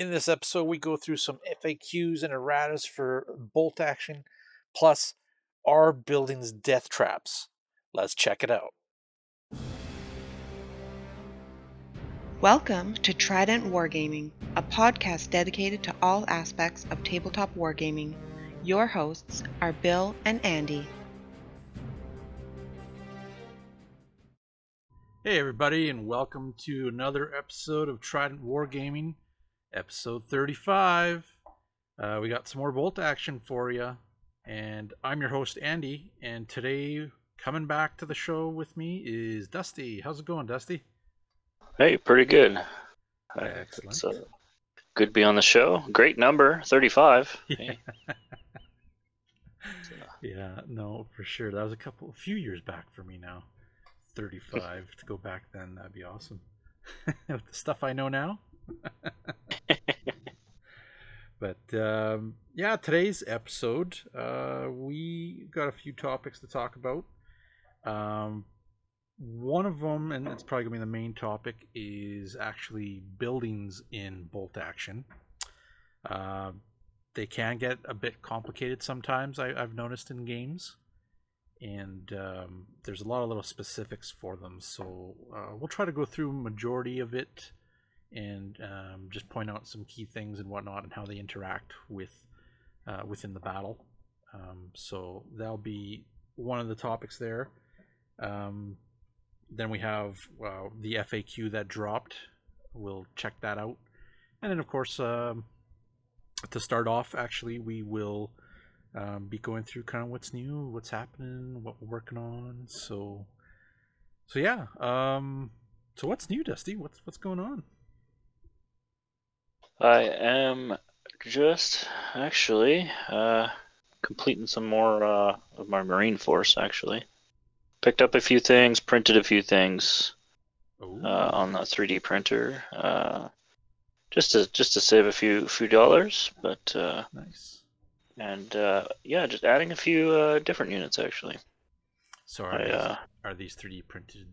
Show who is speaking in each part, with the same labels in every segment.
Speaker 1: In this episode, we go through some FAQs and erratas for bolt action, plus our building's death traps. Let's check it out.
Speaker 2: Welcome to Trident Wargaming, a podcast dedicated to all aspects of tabletop wargaming. Your hosts are Bill and Andy.
Speaker 1: Hey, everybody, and welcome to another episode of Trident Wargaming, episode 35. Uh, we got some more bolt action for you, and I'm your host, Andy. And today, coming back to the show with me is Dusty. How's it going, Dusty?
Speaker 3: Hey, pretty good.
Speaker 1: Excellent.
Speaker 3: It's, uh, good to be on the show. Great number, 35.
Speaker 1: Yeah. yeah, no, for sure. That was a couple, a few years back for me now. 35 to go back then, that'd be awesome. With the stuff I know now. But um, yeah, today's episode, uh, we got a few topics to talk about. Um, one of them, and it's probably gonna be the main topic, is actually buildings in bolt action. Uh, they can get a bit complicated sometimes. I, I've noticed in games, and um, there's a lot of little specifics for them. So uh, we'll try to go through majority of it, and um, just point out some key things and whatnot, and how they interact with uh, within the battle. Um, so that'll be one of the topics there. Um, then we have uh, the FAQ that dropped. We'll check that out. And then, of course, um, to start off, actually, we will um, be going through kind of what's new, what's happening, what we're working on. So, so yeah. Um, so what's new, Dusty? What's what's going on?
Speaker 3: I am just actually uh, completing some more uh, of my Marine Force, actually. Picked up a few things, printed a few things uh, on the 3D printer. Uh, just to just to save a few few dollars, but uh,
Speaker 1: nice.
Speaker 3: and uh, yeah, just adding a few uh, different units actually.
Speaker 1: So are
Speaker 3: I,
Speaker 1: these,
Speaker 3: uh,
Speaker 1: are these 3D printed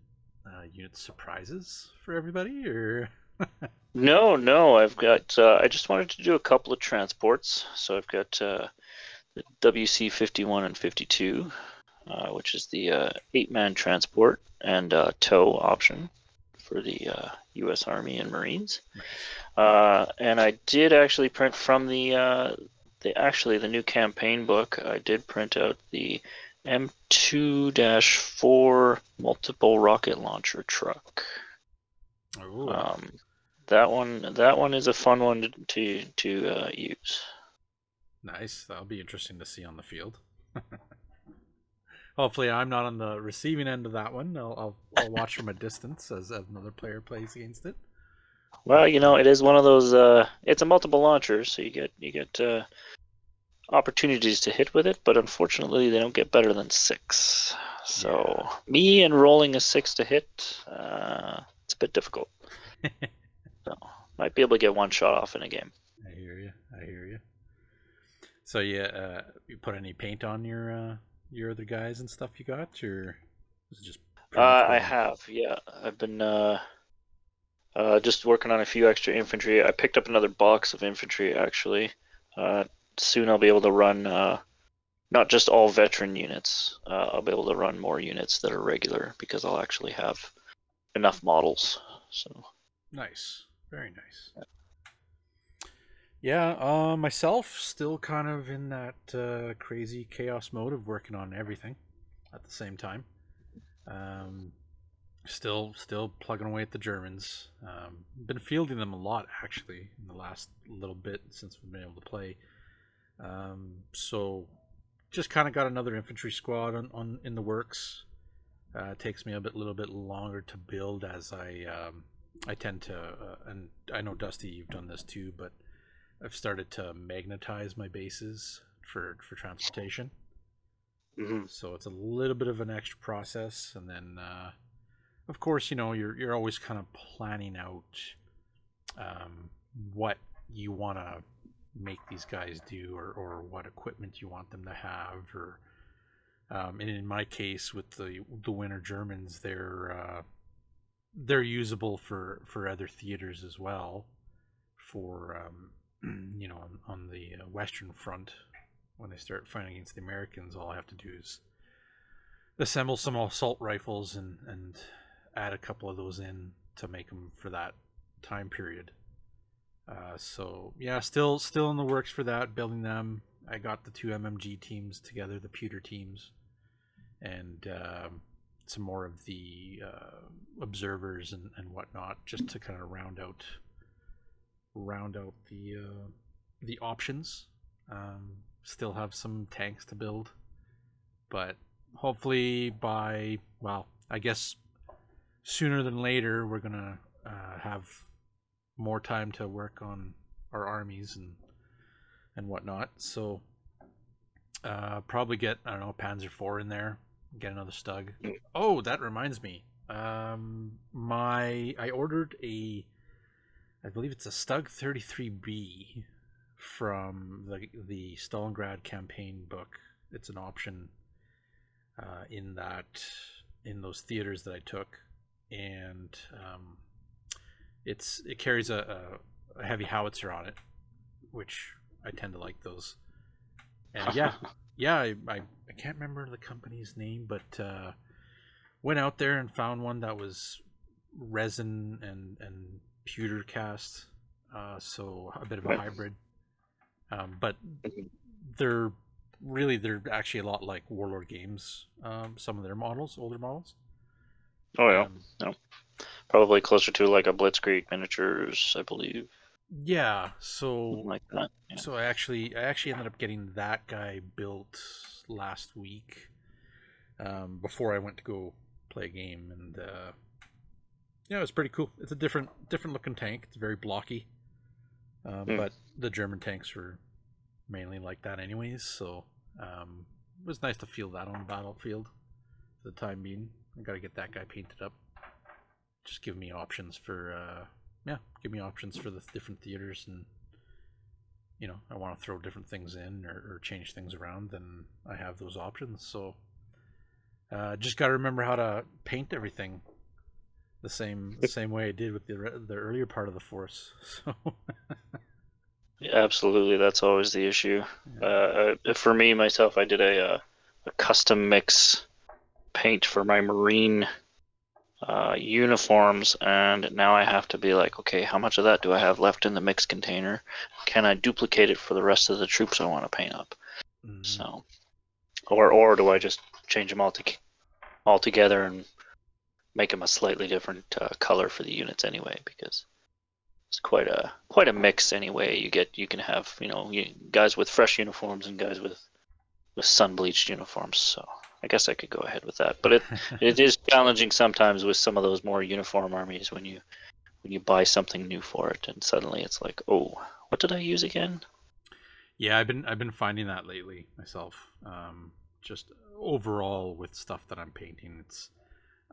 Speaker 1: uh, unit surprises for everybody, or
Speaker 3: No, no, I've got. Uh, I just wanted to do a couple of transports. So I've got uh, the WC 51 and 52, uh, which is the uh, eight man transport and uh, tow option for the uh, U.S. Army and Marines. Uh, and I did actually print from the uh, the actually the new campaign book. I did print out the M2-4 multiple rocket launcher truck. Um, that one, that one is a fun one to to, to uh, use.
Speaker 1: Nice. That'll be interesting to see on the field. Hopefully, I'm not on the receiving end of that one. I'll, I'll, I'll watch from a distance as another player plays against it.
Speaker 3: Well, you know, it is one of those. Uh, it's a multiple launcher, so you get you get uh, opportunities to hit with it, but unfortunately, they don't get better than six. So me and rolling a six to hit, uh, it's a bit difficult. so might be able to get one shot off in a game.
Speaker 1: I hear you. I hear you. So yeah, uh, you put any paint on your uh, your other guys and stuff you got, or is it just?
Speaker 3: Uh, I have, yeah. I've been uh, uh, just working on a few extra infantry. I picked up another box of infantry actually. Uh, soon I'll be able to run uh, not just all veteran units. Uh, I'll be able to run more units that are regular because I'll actually have enough models. So
Speaker 1: Nice. Very nice. Yeah, uh, myself still kind of in that uh, crazy chaos mode of working on everything at the same time. Um, still, still plugging away at the Germans. Um, been fielding them a lot actually in the last little bit since we've been able to play. Um, so, just kind of got another infantry squad on, on in the works. Uh, takes me a bit, little bit longer to build as I um, I tend to, uh, and I know Dusty, you've done this too, but I've started to magnetize my bases for for transportation.
Speaker 3: Mhm.
Speaker 1: So it's a little bit of an extra process, and then, uh, of course, you know you're you're always kind of planning out um, what you want to make these guys do, or or what equipment you want them to have, or um, and in my case with the the Winter Germans, they're uh, they're usable for for other theaters as well for um, you know on, on the uh, Western Front when they start fighting against the Americans. All I have to do is assemble some assault rifles and and add a couple of those in to make them for that time period. Uh, so yeah, still still in the works for that, building them. I got the two MMG teams together, the pewter teams, and um, some more of the uh, observers and, and whatnot, just to kind of round out round out the uh, the options. Um, still have some tanks to build, but hopefully by well, I guess sooner than later we're gonna uh, have more time to work on our armies and and whatnot. So uh, probably get I don't know Panzer four in there, get another Stug. Oh, that reminds me. Um, my I ordered a, I believe it's a Stug thirty three B from the the Stalingrad campaign book. It's an option uh, in that in those theaters that I took, and um, it's it carries a, a, a heavy howitzer on it, which I tend to like those. And yeah, yeah, I, I, I can't remember the company's name, but uh, went out there and found one that was resin and and pewter cast, uh, so a bit of a hybrid. Um, but they're really they're actually a lot like Warlord Games. Um, some of their models, older models.
Speaker 3: Oh yeah,
Speaker 1: Um,
Speaker 3: no, probably closer to like a Blitzkrieg miniatures, I believe,
Speaker 1: yeah. So
Speaker 3: something like that. Yeah.
Speaker 1: So I actually I actually ended up getting that guy built last week um, before I went to go play a game, and uh, yeah, it was pretty cool. It's a different different looking tank. It's very blocky, um,
Speaker 3: Hmm.
Speaker 1: but the German tanks were mainly like that anyways. So um, it was nice to feel that on the battlefield for the time being. I got to get that guy painted up. Just give me options for uh, yeah, give me options for the different theaters and you know I want to throw different things in or, or change things around, then I have those options. So uh, just got to remember how to paint everything the same the same way I did with the the earlier part of the force. So
Speaker 3: Yeah, absolutely, that's always the issue. Uh, uh, for me myself, I did a uh, a custom mix paint for my marine uh, uniforms, and now I have to be like, okay, how much of that do I have left in the mix container? Can I duplicate it for the rest of the troops I want to paint up?
Speaker 1: mm,
Speaker 3: So, or or do I just change them all to all together and make them a slightly different uh, color for the units anyway? Because it's quite a quite a mix anyway. You get you can have you know you, guys with fresh uniforms and guys with with sun bleached uniforms. So I guess I could go ahead with that. But it it is challenging sometimes with some of those more uniform armies when you when you buy something new for it and suddenly it's like oh what did I use again?
Speaker 1: yeah, I've been I've been finding that lately myself. Um, just overall with stuff that I'm painting, it's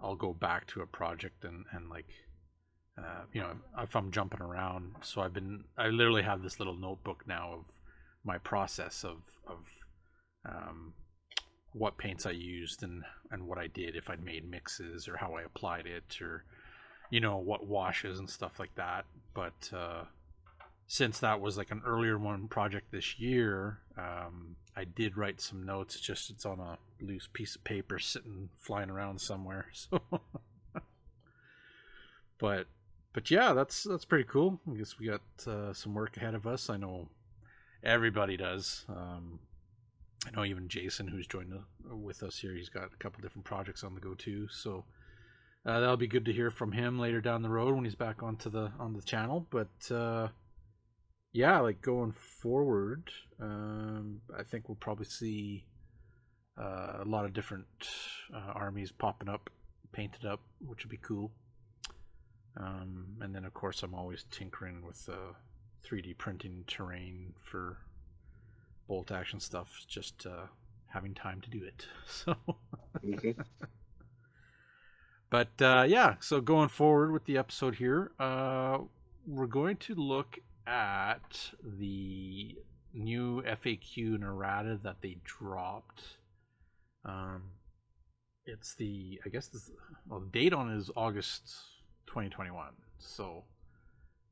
Speaker 1: I'll go back to a project and and like uh, you know if I'm jumping around. So I've been I literally have this little notebook now of my process of of um, what paints I used and and what I did if I'd made mixes or how I applied it or you know what washes and stuff like that. But uh, since that was like an earlier one project this year, um, I did write some notes. Just it's on a loose piece of paper sitting flying around somewhere. So, but but yeah, that's that's pretty cool. I guess we got uh, some work ahead of us. I know everybody does. Um, I know even Jason, who's joined uh, with us here, he's got a couple different projects on the go too. So uh, that'll be good to hear from him later down the road when he's back onto the on the channel. But uh, yeah, like going forward, um, I think we'll probably see uh, a lot of different uh, armies popping up, painted up, which would be cool. Um, and then, of course, I'm always tinkering with uh, 3D printing terrain for bolt action stuff, just uh, having time to do it. So. But uh, yeah, so going forward with the episode here, uh, we're going to look at the new FAQ and errata that they dropped. Um, it's the I guess this well the date on it is August 2021. So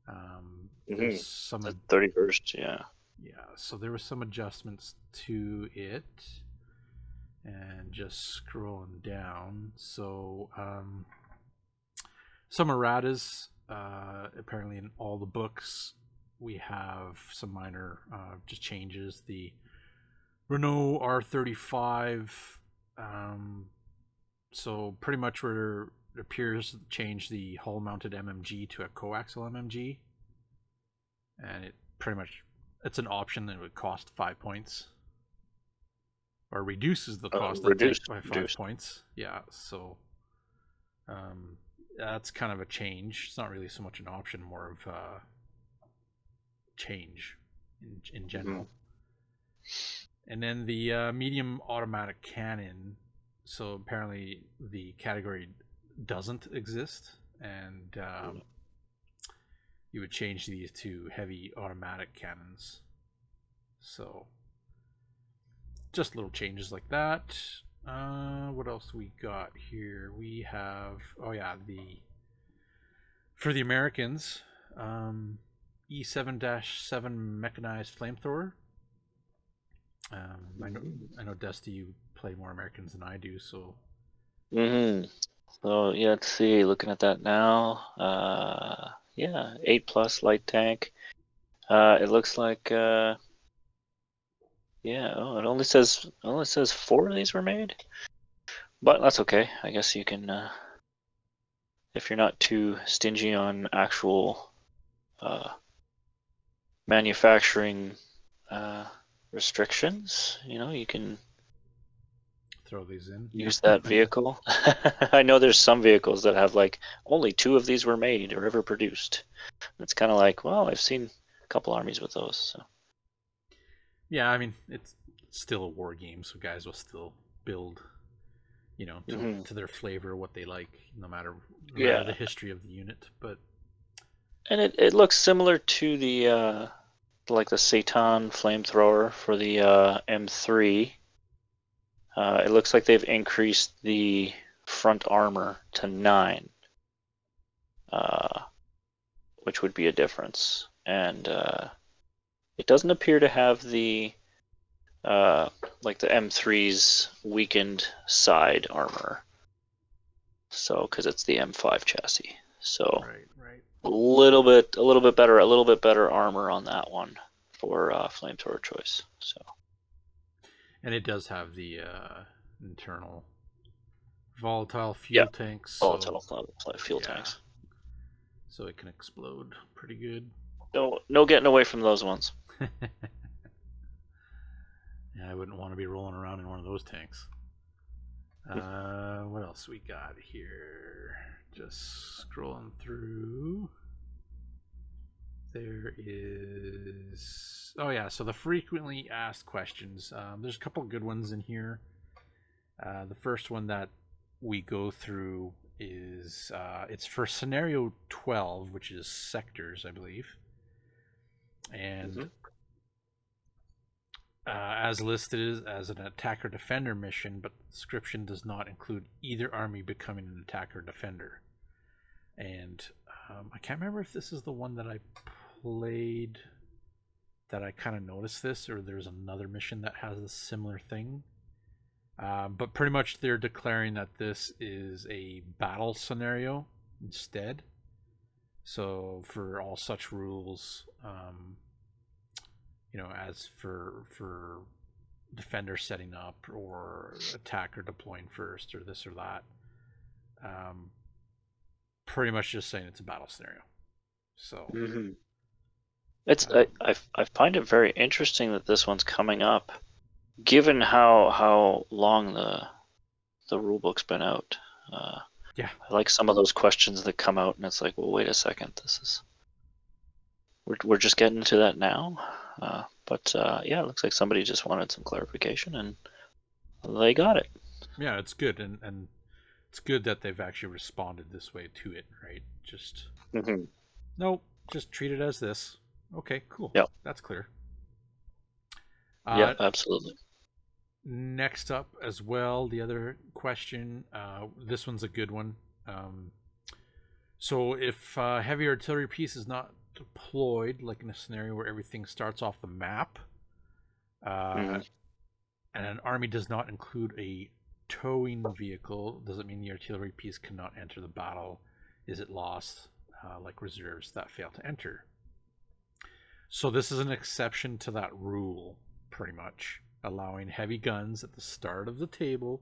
Speaker 1: Um,
Speaker 3: Mhm.
Speaker 1: some
Speaker 3: The thirty first, yeah.
Speaker 1: Yeah, so there were some adjustments to it, and just scrolling down. So um, some erratas. Uh, apparently, in all the books, we have some minor uh, just changes. The Renault R35. Um, so pretty much where it appears to change the hull-mounted MMG to a coaxial MMG, and it pretty much it's an option that would cost five points, or reduces the
Speaker 3: Uh,
Speaker 1: cost tank
Speaker 3: reduced-
Speaker 1: by five
Speaker 3: reduced.
Speaker 1: points. Yeah, so um, that's kind of a change. It's not really so much an option, more of a change in in general. And then the uh, medium automatic cannon. So apparently the category doesn't exist, and um, you would change these to heavy automatic cannons. So just little changes like that. Uh, what else we got here? We have oh yeah the for the Americans um, E7-7 mechanized flamethrower. Um, I know I know Dusty you play more Americans than I do, so
Speaker 3: Mm-hmm. So yeah, let's see. Looking at that now, uh, yeah, eight plus light tank. Uh, it looks like, uh, yeah. Oh, it only says it only says four of these were made, but that's okay. I guess you can, uh, if you're not too stingy on actual, uh, manufacturing, uh, restrictions. You know, you can
Speaker 1: throw these in.
Speaker 3: use that vehicle. I know there's some vehicles that have like only two of these were made or ever produced. It's kind of like, well, I've seen a couple armies with those. So.
Speaker 1: Yeah, I mean it's still a war game, so guys will still build, you know, to,
Speaker 3: Mhm.
Speaker 1: to their flavor what they like, no matter, no
Speaker 3: Yeah.
Speaker 1: matter the history of the unit. But
Speaker 3: And it, it looks similar to the uh, like the Satan flamethrower for the uh, M3. Uh, it looks like they've increased the front armor to nine, uh, which would be a difference. And uh, it doesn't appear to have the uh, like the M3's weakened side armor. So, because it's the M5 chassis, so
Speaker 1: right, right.
Speaker 3: a little bit, a little bit better, a little bit better armor on that one for uh, flamethrower choice. So
Speaker 1: And it does have the uh, internal volatile fuel
Speaker 3: Yep.
Speaker 1: tanks, so,
Speaker 3: volatile fuel
Speaker 1: yeah.
Speaker 3: tanks.
Speaker 1: so it can explode pretty good.
Speaker 3: No, no getting away from those ones.
Speaker 1: yeah, I wouldn't want to be rolling around in one of those tanks. Uh, what else we got here? Just scrolling through. There is. Oh yeah, so the frequently asked questions. Um, there's a couple good ones in here. Uh, the first one that we go through is uh, it's for scenario 12, which is sectors, I believe. And
Speaker 3: Mhm.
Speaker 1: uh, as listed as, as an attacker defender mission, but the description does not include either army becoming an attacker defender. And um, I can't remember if this is the one that I played that I kind of noticed this, or there's another mission that has a similar thing. Um, but pretty much they're declaring that this is a battle scenario instead. So for all such rules, um, you know, as for for defender setting up or attacker deploying first or this or that, um, pretty much just saying it's a battle scenario. So
Speaker 3: Mm-hmm. It's I, I I find it very interesting that this one's coming up, given how how long the the rulebook's been out. Uh,
Speaker 1: Yeah.
Speaker 3: I like some of those questions that come out, and it's like, well, wait a second, this is we're we're just getting to that now. Uh, but uh, yeah, it looks like somebody just wanted some clarification, and they got it.
Speaker 1: yeah, it's good and and it's good that they've actually responded this way to it, right? Just
Speaker 3: Mm-hmm.
Speaker 1: Nope, just treat it as this. Okay, cool.
Speaker 3: Yep.
Speaker 1: That's clear. Uh,
Speaker 3: yeah, absolutely.
Speaker 1: Next up, as well, the other question. Uh, this one's a good one. Um, so, if uh, heavy artillery piece is not deployed, like in a scenario where everything starts off the map, uh,
Speaker 3: Mhm.
Speaker 1: and an army does not include a towing vehicle, does it mean the artillery piece cannot enter the battle? Is it lost, uh, like reserves that fail to enter? So this is an exception to that rule, pretty much, allowing heavy guns at the start of the table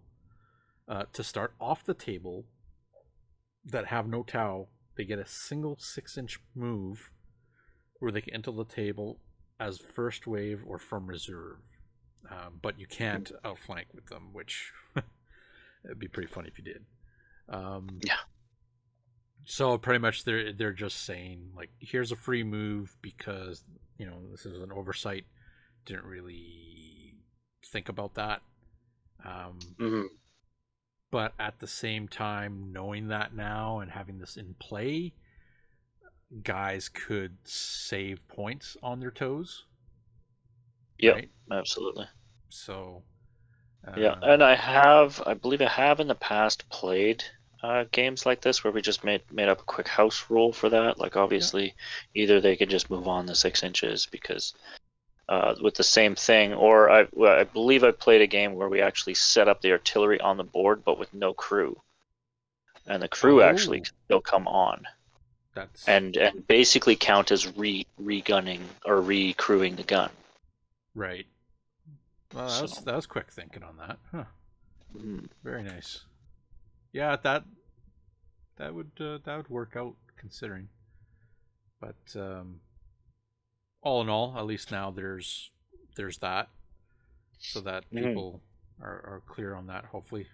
Speaker 1: uh, to start off the table that have no tow. They get a single six-inch move where they can enter the table as first wave or from reserve. Um, but you can't outflank with them, which it'd be pretty funny if you did. Um,
Speaker 3: Yeah.
Speaker 1: So pretty much they're they're just saying like here's a free move because you know this is an oversight. Didn't really think about that. Um,
Speaker 3: Mhm.
Speaker 1: but at the same time, knowing that now and having this in play, guys could save points on their tows.
Speaker 3: Yeah,
Speaker 1: Right?
Speaker 3: absolutely.
Speaker 1: So
Speaker 3: Yeah,
Speaker 1: uh,
Speaker 3: and I have, I believe I have in the past played uh, games like this where we just made made up a quick house rule for that. Like obviously, either they could just move on the six inches because uh, with the same thing, or I, well, I believe I played a game where we actually set up the artillery on the board but with no crew, and the crew actually
Speaker 1: Oh.
Speaker 3: can still come on
Speaker 1: that's
Speaker 3: and and basically count as re re-gunning or re-crewing the gun.
Speaker 1: right. Well, that was that was quick thinking on that. Huh.
Speaker 3: Mhm.
Speaker 1: Very nice. Yeah, that that would uh, that would work out considering. But um, all in all, at least now there's there's that, so that
Speaker 3: Mhm.
Speaker 1: people are, are clear on that. Hopefully,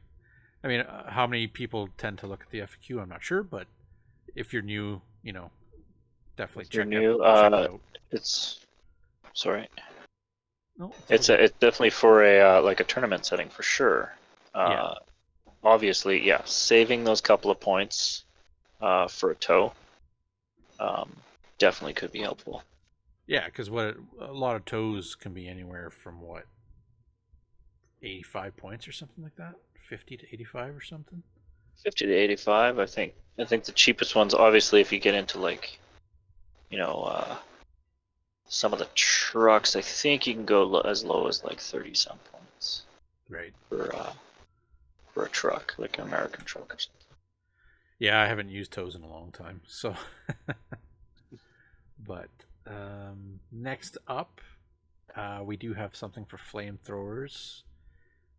Speaker 1: I mean, uh, how many people tend to look at the FAQ? I'm not sure, but if you're new, you know, definitely
Speaker 3: If
Speaker 1: check,
Speaker 3: new,
Speaker 1: check
Speaker 3: uh,
Speaker 1: it out.
Speaker 3: It's sorry.
Speaker 1: No,
Speaker 3: It's
Speaker 1: all
Speaker 3: a, it's definitely for a uh, like a tournament setting for sure. Uh,
Speaker 1: Yeah.
Speaker 3: Obviously, yeah, saving those couple of points uh, for a tow um, definitely could be helpful.
Speaker 1: Yeah, because what it, a lot of tows can be anywhere from what eighty-five points or something like that, fifty to eighty-five or something.
Speaker 3: Fifty to eighty-five, I think. I think the cheapest ones, obviously, if you get into like, you know, uh, some of the trucks, I think you can go lo- as low as like thirty some points
Speaker 1: Right.
Speaker 3: for uh, a truck, like an American truck or something.
Speaker 1: Yeah, I haven't used tows in a long time, so. but um, next up, uh, we do have something for flamethrowers.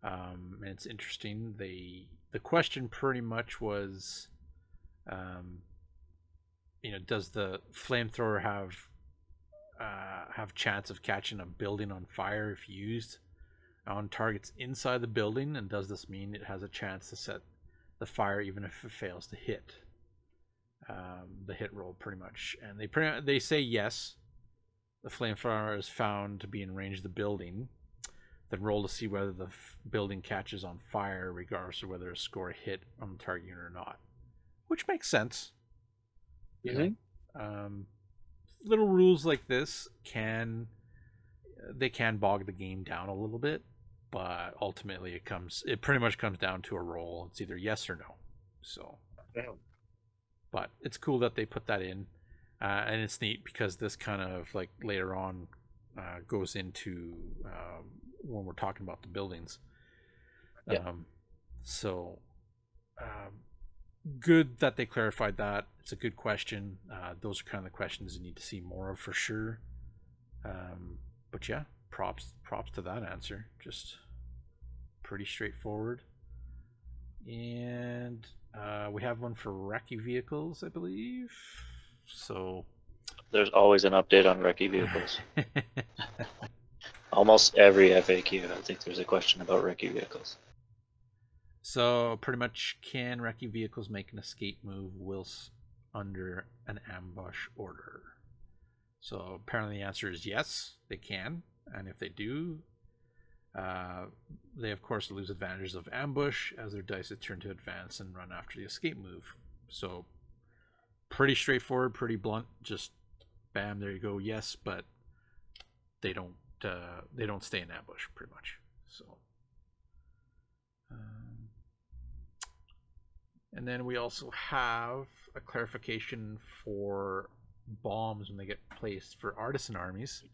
Speaker 1: Um, and it's interesting. They the question pretty much was, um, you know, does the flamethrower have uh, have chance of catching a building on fire if used on targets inside the building? And does this mean it has a chance to set the fire even if it fails to hit um, the hit roll pretty much? And they pretty, they say yes. The flamethrower is found to be in range of the building. Then roll to see whether the f- building catches on fire regardless of whether a score hit on the target unit or not. Which makes sense. You know? um, little rules like this can they can bog the game down a little bit but ultimately it comes it pretty much comes down to a roll. It's either yes or no. So but it's cool that they put that in. Uh, and it's neat because this kind of like later on uh, goes into um, when we're talking about the buildings.
Speaker 3: Yeah.
Speaker 1: um, so um, good that they clarified that. It's a good question. Uh, those are kind of the questions you need to see more of for sure. Um, but yeah props props to that answer. Just pretty straightforward. And uh, we have one for recce vehicles i believe. So.
Speaker 3: There's always an update on recce vehicles. Almost every FAQ, I think there's a question about recce vehicles.
Speaker 1: so pretty much can recce vehicles make an escape move whilst under an ambush order? So apparently the answer is yes they can and if they do uh, they of course lose advantages of ambush as their dice is turned to advance and run after the escape move so pretty straightforward pretty blunt just bam there you go yes but they don't uh, they don't stay in ambush pretty much so um, and then we also have a clarification for bombs when they get placed for partisan armies.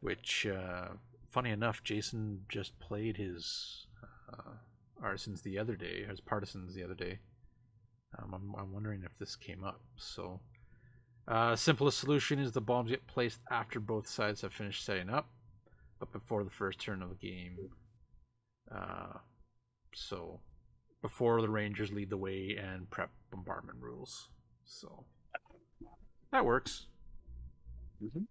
Speaker 1: Which, uh, funny enough, Jason just played his uh, artisans the other day, his partisans the other day. Um, I'm, I'm wondering if this came up. So, uh, simplest solution is the bombs get placed after both sides have finished setting up, but before the first turn of the game. Uh, so, before the Rangers lead the way and prep bombardment rules. So, that works.
Speaker 3: Mhm.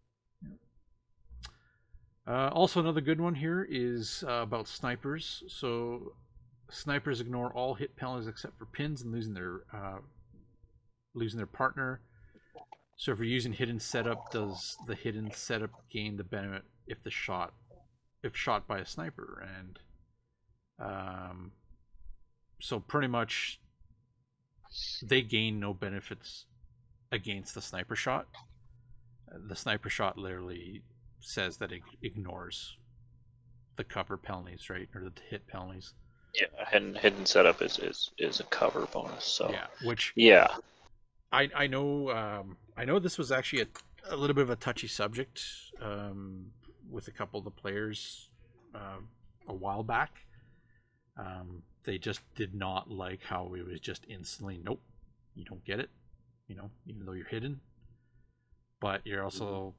Speaker 1: Uh, also, another good one here is uh, about snipers. So, snipers ignore all hit penalties except for pins and losing their uh, losing their partner. So, if you're using hidden setup, does the hidden setup gain the benefit if the shot if shot by a sniper? And um, so, pretty much, they gain no benefits against the sniper shot. The sniper shot literally says that it ignores the cover penalties, right, or the hit penalties.
Speaker 3: Yeah, hidden hidden setup is is is a cover bonus. So
Speaker 1: Yeah, which
Speaker 3: yeah,
Speaker 1: I I know um, I know this was actually a, a little bit of a touchy subject um, with a couple of the players uh, a while back. Um, they just did not like how it was just instantly nope, you don't get it. You know, even though you're hidden, but you're also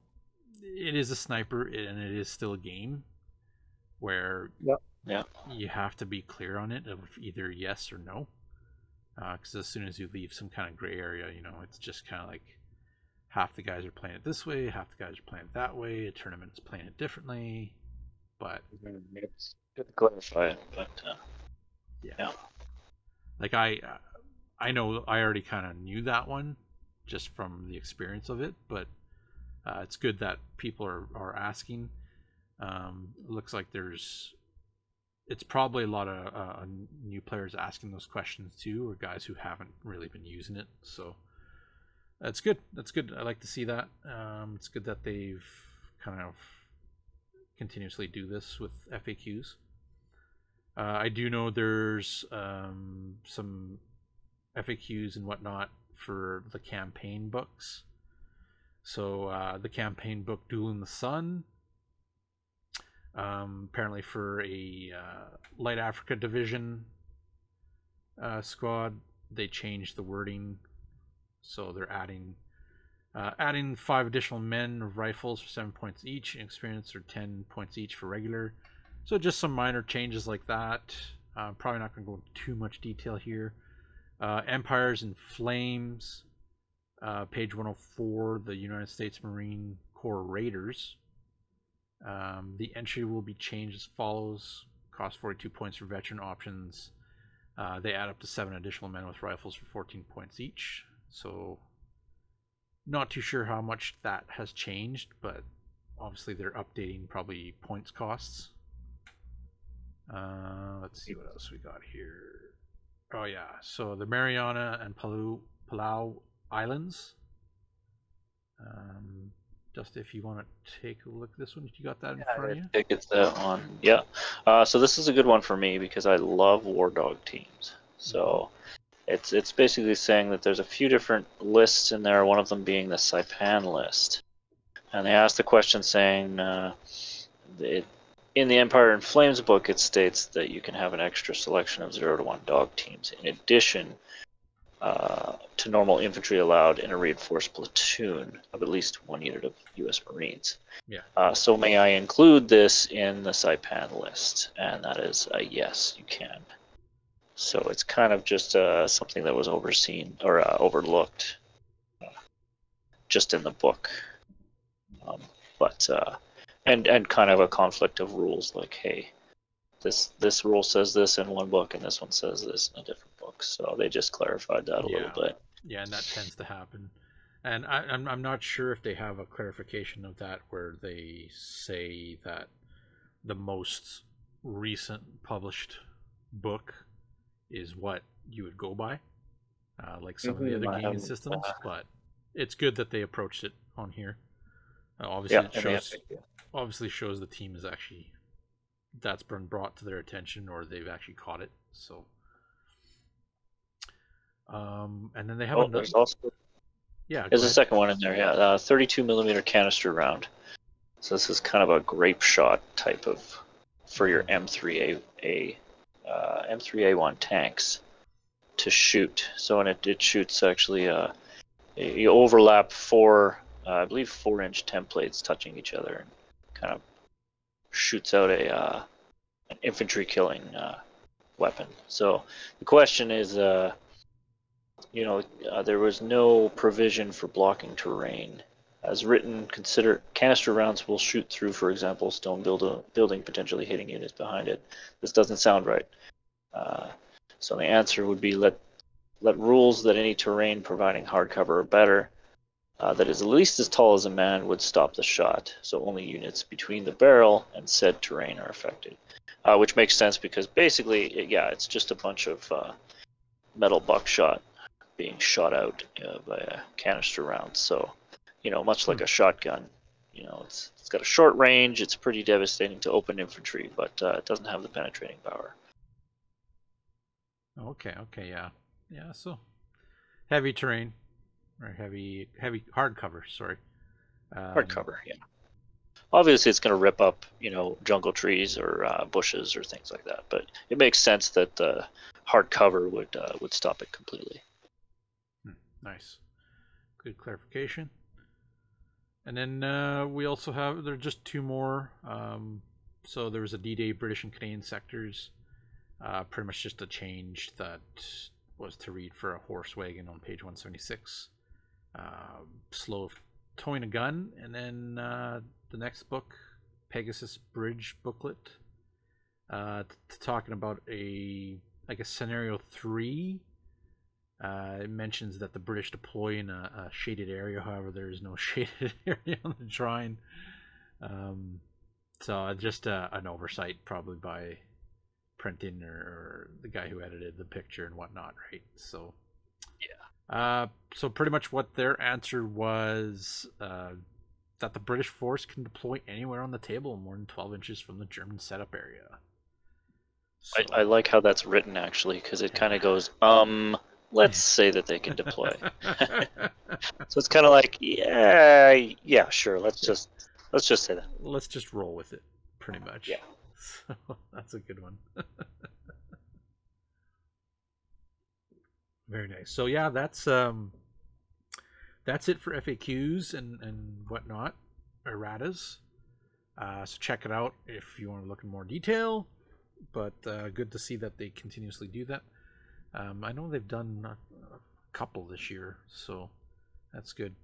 Speaker 1: it is a sniper and it is still a game where
Speaker 3: yeah.
Speaker 1: you have to be clear on it of either yes or no because as soon as you leave some kind of gray area you know it's just kind of like half the guys are playing it this way half the guys are playing it that way a tournament is playing it differently but
Speaker 3: It's good to clarify it, but uh,
Speaker 1: yeah,
Speaker 3: Yeah.
Speaker 1: like i uh, i know i already kind of knew that one just from the experience of it but uh, it's good that people are, are asking. Um, looks like there's it's probably a lot of uh, new players asking those questions too or guys who haven't really been using it. So that's good. That's good. I like to see that. Um, it's good that they've kind of continuously do this with faqs uh, i do know there's um, some faqs and whatnot for the campaign books so uh, the campaign book duel in the sun um, apparently for a uh, light Africa division uh, squad, they changed the wording, so they're adding uh, adding five additional men of rifles for seven points each, and experience or ten points each for regular. So just some minor changes like that. Uh, probably not going to go into too much detail here. Uh, Empires and Flames, uh, page 104, the United States Marine Corps Raiders. Um, the entry will be changed as follows: cost 42 points for veteran options. Uh, they add up to seven additional men with rifles for 14 points each. So, not too sure how much that has changed, but obviously they're updating probably points costs. Uh, let's see what else we got here. Oh yeah, so the Mariana and Palau Palau Islands. Um, just if you want to take a look at this one, you got that in front of you?
Speaker 3: I think it's that one. Yeah. Uh, so this is a good one for me because I love War Dog teams. So it's it's basically saying that there's a few different lists in there. One of them being the Saipan list, and they asked the question saying, uh, it, in the Empire in Flames book, it states that you can have an extra selection of zero to one dog teams in addition uh, to normal infantry allowed in a reinforced platoon of at least one unit of U.S. Marines.
Speaker 1: Yeah.
Speaker 3: Uh, so may I include this in the Saipan list? And that is a yes, you can. So it's kind of just uh, something that was overseen or uh, overlooked uh, just in the book. Um, but uh, and and kind of a conflict of rules, like hey, this this rule says this in one book and this one says this in a different So they just clarified that a
Speaker 1: Yeah.
Speaker 3: little bit.
Speaker 1: Yeah, and that tends to happen. And I, I'm I'm not sure if they have a clarification of that where they say that the most recent published book is what you would go by, uh, like some of the
Speaker 3: Mhm,
Speaker 1: other gaming systems.
Speaker 3: uh,
Speaker 1: But it's good that they approached it on here. Uh, obviously,
Speaker 3: Yeah,
Speaker 1: it
Speaker 3: and they have
Speaker 1: shows obviously shows the team is actually that's been brought to their attention or they've actually caught it. So, um, and then they have
Speaker 3: Oh,
Speaker 1: another.
Speaker 3: there's also
Speaker 1: Yeah,
Speaker 3: There's a second one in there, yeah. Uh, 32 millimeter canister round. So this is kind of a grape shot type of for your M3A a uh, M3A1 tanks to shoot. So and it, it shoots actually uh, you overlap four, uh, I believe four inch templates touching each other and kind of shoots out a uh, an infantry killing uh, weapon. So the question is, uh, you know, uh, there was no provision for blocking terrain. As written, consider canister rounds will shoot through, for example, stone build- building, potentially hitting units behind it. This doesn't sound right. Uh, so the answer would be let let rules that any terrain providing hard cover or better uh, that is at least as tall as a man would stop the shot. So only units between the barrel and said terrain are affected, uh, which makes sense because basically, it, yeah, it's just a bunch of uh, metal buckshot being shot out uh, by a canister round. So, you know, much like a shotgun, you know, it's it's got a short range. It's pretty devastating to open infantry, but uh, it doesn't have the penetrating power.
Speaker 1: Okay, okay, yeah, yeah. So heavy terrain or heavy, heavy hard cover. Sorry, um,
Speaker 3: Hard cover, yeah. Obviously, it's going to rip up, you know, jungle trees or uh, bushes or things like that. But it makes sense that the hard cover would uh, would stop it completely.
Speaker 1: Nice, good clarification. And then uh, we also have there are just two more. Um, so there was a D-Day British and Canadian sectors. Uh, pretty much just a change that was to read for a horse wagon on page 176. Uh, slow towing a gun, and then uh, the next book, Pegasus Bridge booklet, uh, t- talking about a like a scenario three. Uh, it mentions that the British deploy in a, a shaded area. However, there is no shaded area on the drawing. Um, so uh, just uh, an oversight, probably by printing or, or the guy who edited the picture and whatnot, right? So yeah. Uh, so pretty much what their answer was uh, that the British force can deploy anywhere on the table more than 12 inches from the German setup area. So,
Speaker 3: I, I like how that's written actually because it kind of goes, um, let's say that they can deploy. so it's kind of like, yeah, yeah, sure. Let's just let's just say that.
Speaker 1: let's just roll with it, pretty much.
Speaker 3: Yeah.
Speaker 1: So that's a good one. Very nice. So yeah, that's um, that's it for FAQs and and whatnot, erratas. Uh, so check it out if you want to look in more detail. But uh, good to see that they continuously do that. Um, I know they've done a, a couple this year, so that's good.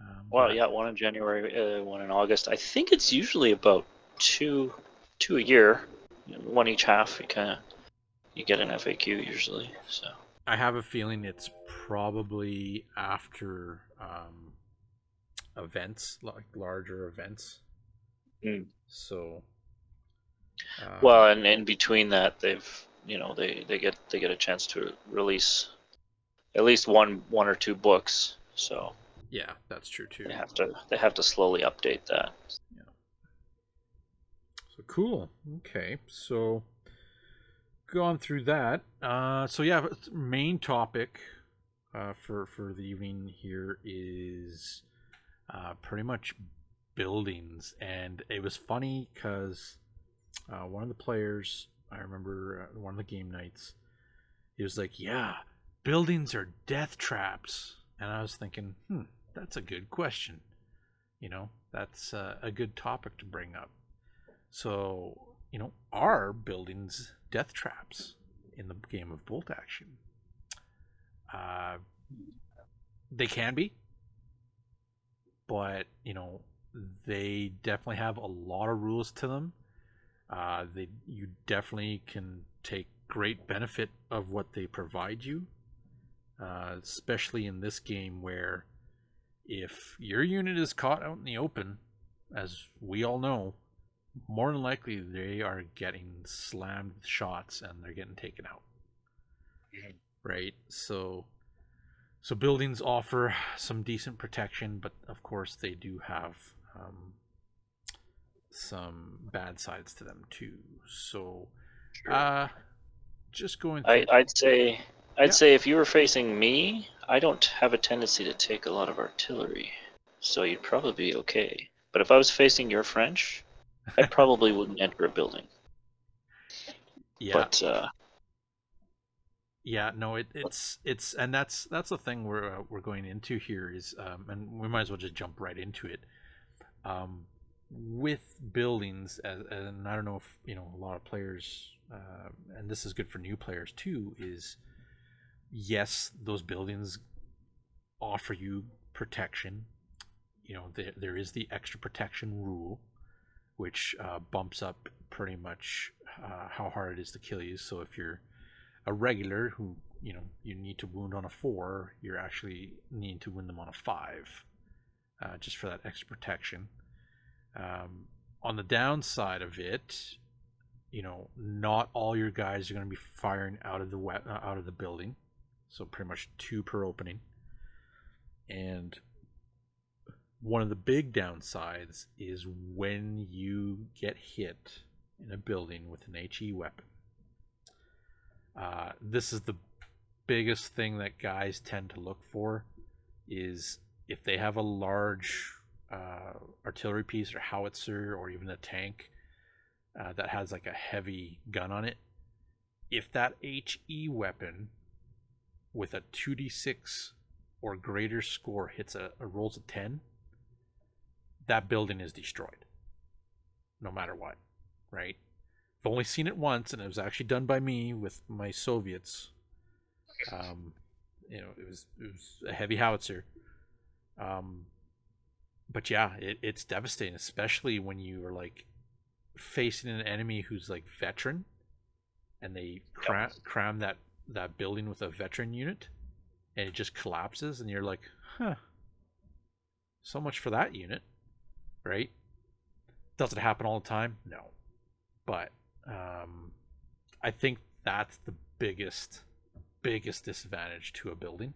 Speaker 1: Um,
Speaker 3: Well,
Speaker 1: but-
Speaker 3: yeah, one in January, uh, one in August. I think it's usually about two, two a year, one each half. You kind of you get an FAQ usually. So
Speaker 1: I have a feeling it's probably after um, events, like larger events.
Speaker 3: Mm.
Speaker 1: So, uh,
Speaker 3: well, and in between that, they've you know they, they get they get a chance to release at least one one or two books. So
Speaker 1: yeah, that's true too.
Speaker 3: they have to they have to slowly update that. Yeah.
Speaker 1: So cool. Okay, so gone through that. Uh, so yeah, main topic uh, for for the evening here is uh, pretty much buildings, and it was funny because uh, one of the players, I remember uh, one of the game nights, he was like, "Yeah, buildings are death traps," and I was thinking, "Hmm, that's a good question." You know, that's uh, a good topic to bring up. So, you know, are buildings death traps in the game of bolt action? Uh, they can be, but you know, they definitely have a lot of rules to them. Uh, they you definitely can take great benefit of what they provide you, uh, especially in this game where if your unit is caught out in the open, as we all know, more than likely they are getting slammed with shots and they're getting taken out. Right? So so buildings offer some decent protection, but of course they do have um, some bad sides to them too. So uh just going through
Speaker 3: I I'd say I'd
Speaker 1: Yeah.
Speaker 3: say if you were facing me, I don't have a tendency to take a lot of artillery, so you'd probably be okay. But if I was facing your French, I probably wouldn't enter a building.
Speaker 1: Yeah,
Speaker 3: But uh,
Speaker 1: yeah, no, it, it's it's and that's that's the thing we're uh, we're going into here is, um, and we might as well just jump right into it. Um, with buildings, as, and I don't know if you know a lot of players, uh, and this is good for new players too. Is yes, those buildings offer you protection. You know, there there is the extra protection rule, which uh, bumps up pretty much uh, how hard it is to kill you. So if you're a regular who you know you need to wound on a four, you're actually needing to wound them on a five, uh, just for that extra protection. Um, on the downside of it, you know, not all your guys are going to be firing out of the we- uh, out of the building, so pretty much two per opening. And one of the big downsides is when you get hit in a building with an HE weapon. Uh, this is the biggest thing that guys tend to look for is if they have a large uh, artillery piece or howitzer or even a tank uh, that has like a heavy gun on it. If that HE weapon with a 2d6 or greater score hits a, a rolls a 10 that building is destroyed. No matter what right? I've only seen it once and it was actually done by me with my soviets. Um, you know it was it was a heavy howitzer. Um, but yeah it, it's devastating especially when you are like facing an enemy who's like veteran and they cram, cram that that building with a veteran unit and it just collapses and you're like huh. So much for that unit right? Does it happen all the time? No. But um i think that's the biggest biggest disadvantage to a building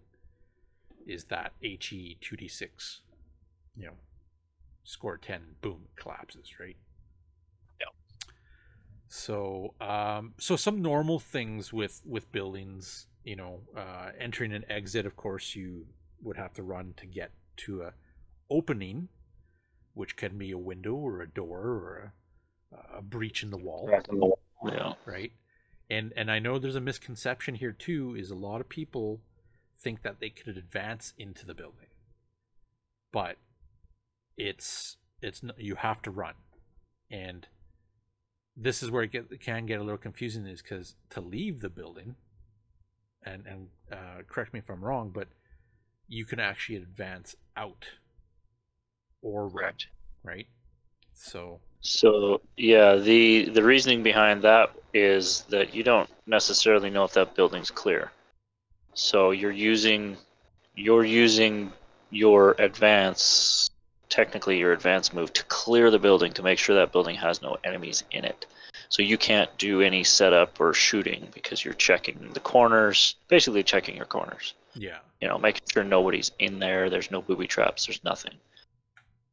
Speaker 1: is that HE 2d6 you know score 10 boom collapses right?
Speaker 3: Yeah.
Speaker 1: so um so some normal things with with buildings you know uh entering and exit of course you would have to run to get to a opening which can be a window or a door or a, a breach in the wall
Speaker 3: yeah,
Speaker 1: right? And and i know there's a misconception here too is a lot of people think that they could advance into the building. But it's it's you have to run and this is where it, get, it can get a little confusing is because to leave the building and and uh, correct me if i'm wrong but you can actually advance out or run
Speaker 3: correct.
Speaker 1: right so
Speaker 3: So yeah, the the reasoning behind that is that you don't necessarily know if that building's clear. So you're using you're using your advance technically your advance move to clear the building to make sure that building has no enemies in it. So you can't do any setup or shooting because you're checking the corners, basically checking your corners.
Speaker 1: yeah
Speaker 3: You know, making sure nobody's in there, there's no booby traps, there's nothing.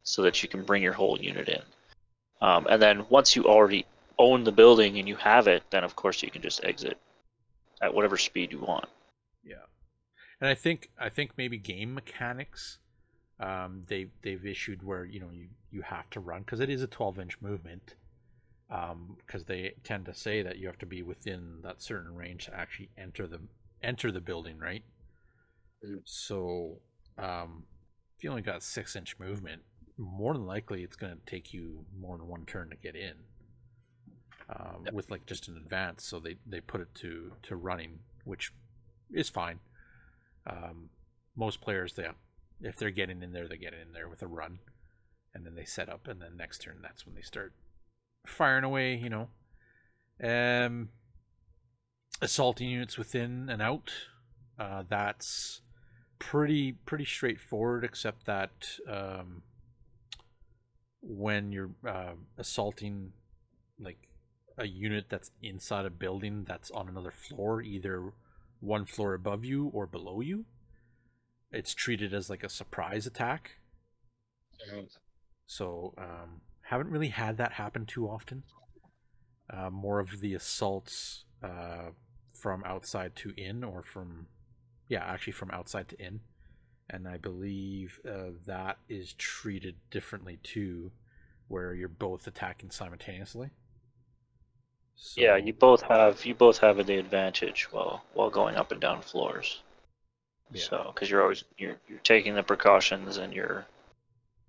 Speaker 3: So that you can bring your whole unit in. Um, and then once you already own the building and you have it, then of course you can just exit at whatever speed you want.
Speaker 1: Yeah, and I think I think maybe game mechanics, um, they they've issued where you know you you have to run because it is a twelve inch movement, um, because they tend to say that you have to be within that certain range to actually enter the enter the building, right?
Speaker 3: Mhm.
Speaker 1: So, um, if you only got six inch movement, more than likely it's going to take you more than one turn to get in. Um,
Speaker 3: Yep.
Speaker 1: with like just an advance, so they they put it to to running, which is fine. Um, most players, they if they're getting in there, they get in there with a run, and then they set up, and then next turn, that's when they start firing away. You know, um, assaulting units within and out. Uh, that's pretty pretty straightforward, except that um, when you're uh, assaulting like a unit that's inside a building that's on another floor, either one floor above you or below you, it's treated as like a surprise attack. So um, haven't really had that happen too often. Uh, more of the assaults uh, from outside to in, or from yeah, actually from outside to in, and I believe uh, that is treated differently too, where you're both attacking simultaneously.
Speaker 3: So, yeah, you both have you both have the advantage while while going up and down floors. Yeah. So, because you're always you're you're taking the precautions and you're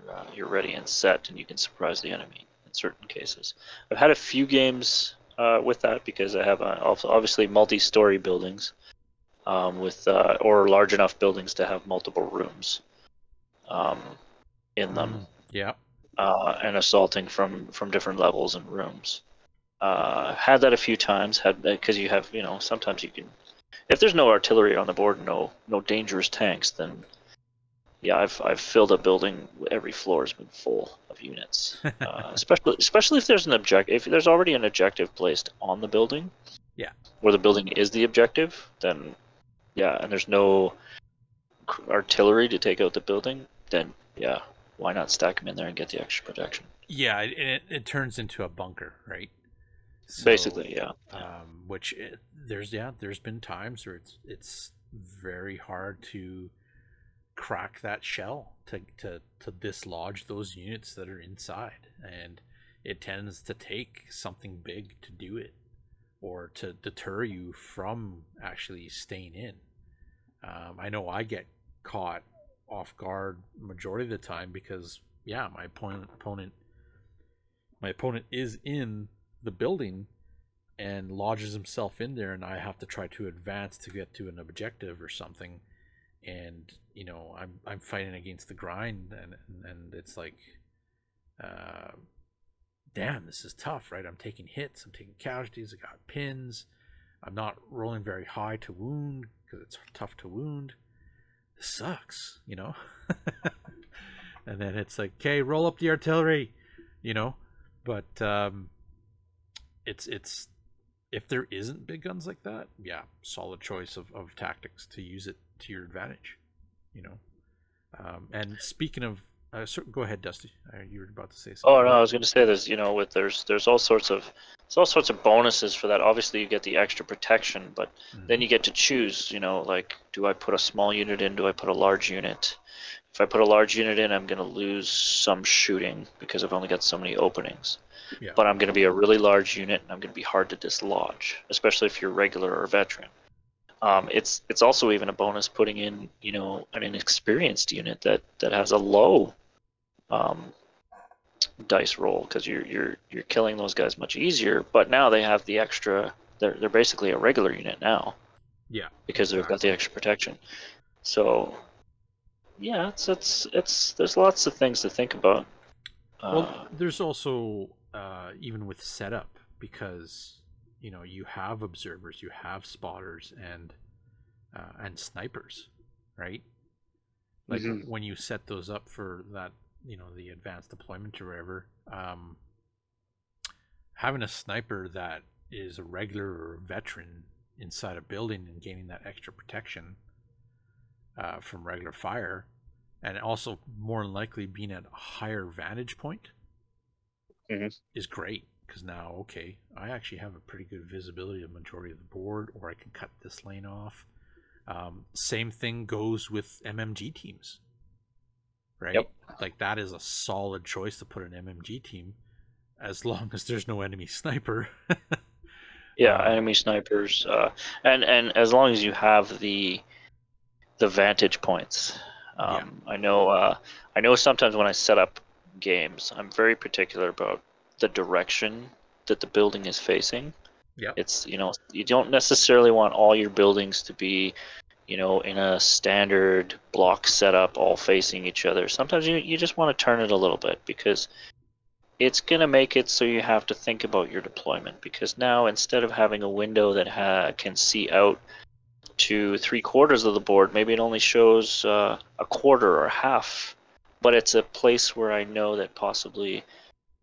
Speaker 3: uh, you're ready and set, and you can surprise the enemy in certain cases. I've had a few games uh, with that because I have uh, obviously multi-story buildings um, with uh, or large enough buildings to have multiple rooms um, in them. Mm,
Speaker 1: yeah.
Speaker 3: Uh, and assaulting from from different levels and rooms. Uh, had that a few times. Had because you have you know sometimes you can if there's no artillery on the board, no no dangerous tanks, then yeah, I've I've filled a building. Every floor has been full of units. Uh, especially especially if there's an objective. If there's already an objective placed on the building.
Speaker 1: Yeah.
Speaker 3: Where the building is the objective, then yeah, and there's no artillery to take out the building, then yeah, why not stack them in there and get the extra protection?
Speaker 1: Yeah, it, it, it turns into a bunker, right?
Speaker 3: So, Basically, yeah.
Speaker 1: Um, which it, there's yeah, there's been times where it's it's very hard to crack that shell to to to dislodge those units that are inside, and it tends to take something big to do it, or to deter you from actually staying in. Um, I know I get caught off guard majority of the time because yeah, my opponent opponent my opponent is in the building and lodges himself in there and I have to try to advance to get to an objective or something. And you know I'm I'm fighting against the grind and and it's like uh damn this is tough right? I'm taking hits I'm taking casualties I got pins. I'm not rolling very high to wound because it's tough to wound. This sucks you know? And then it's like okay roll up the artillery you know? But um it's it's if there isn't big guns like that, yeah, solid choice of, of tactics to use it to your advantage. You know, um, and speaking of, uh, so, go ahead, Dusty. Uh, you were about to say something.
Speaker 3: Oh no, I was going to say there's you know with there's there's all sorts of there's all sorts of bonuses for that. Obviously, you get the extra protection, but mm-hmm. then you get to choose. You know, like do I put a small unit in? Do I put a large unit? If I put a large unit in, I'm going to lose some shooting because I've only got so many openings. Yeah. But I'm going to be a really large unit, and I'm going to be hard to dislodge, especially if you're regular or veteran. Um, it's it's also even a bonus putting in you know an inexperienced unit that that has a low um, dice roll because you're you're you're killing those guys much easier. But now they have the extra. They're they're basically a regular unit now.
Speaker 1: Yeah.
Speaker 3: Because they've got the extra protection. So yeah, it's it's it's there's lots of things to think about.
Speaker 1: Well, uh, there's also uh, even with setup because you know you have observers, you have spotters, and uh, and snipers, right? Like mm-hmm. when you set those up for that, you know, the advanced deployment or whatever, um, having a sniper that is a regular or a veteran inside a building and gaining that extra protection uh, from regular fire, and also more likely being at a higher vantage point mm-hmm. is great because now okay i actually have a pretty good visibility of majority of the board or i can cut this lane off um, same thing goes with mmg teams right yep. like that is a solid choice to put an mmg team as long as there's no enemy sniper
Speaker 3: yeah um, enemy snipers uh, and and as long as you have the the vantage points um, yeah. i know uh, i know sometimes when i set up games, I'm very particular about the direction that the building is facing.
Speaker 1: Yeah.
Speaker 3: It's you know you don't necessarily want all your buildings to be, you know, in a standard block setup, all facing each other. Sometimes you you just want to turn it a little bit because it's going to make it so you have to think about your deployment because now instead of having a window that ha- can see out to three quarters of the board, maybe it only shows uh, a quarter or half but it's a place where I know that possibly,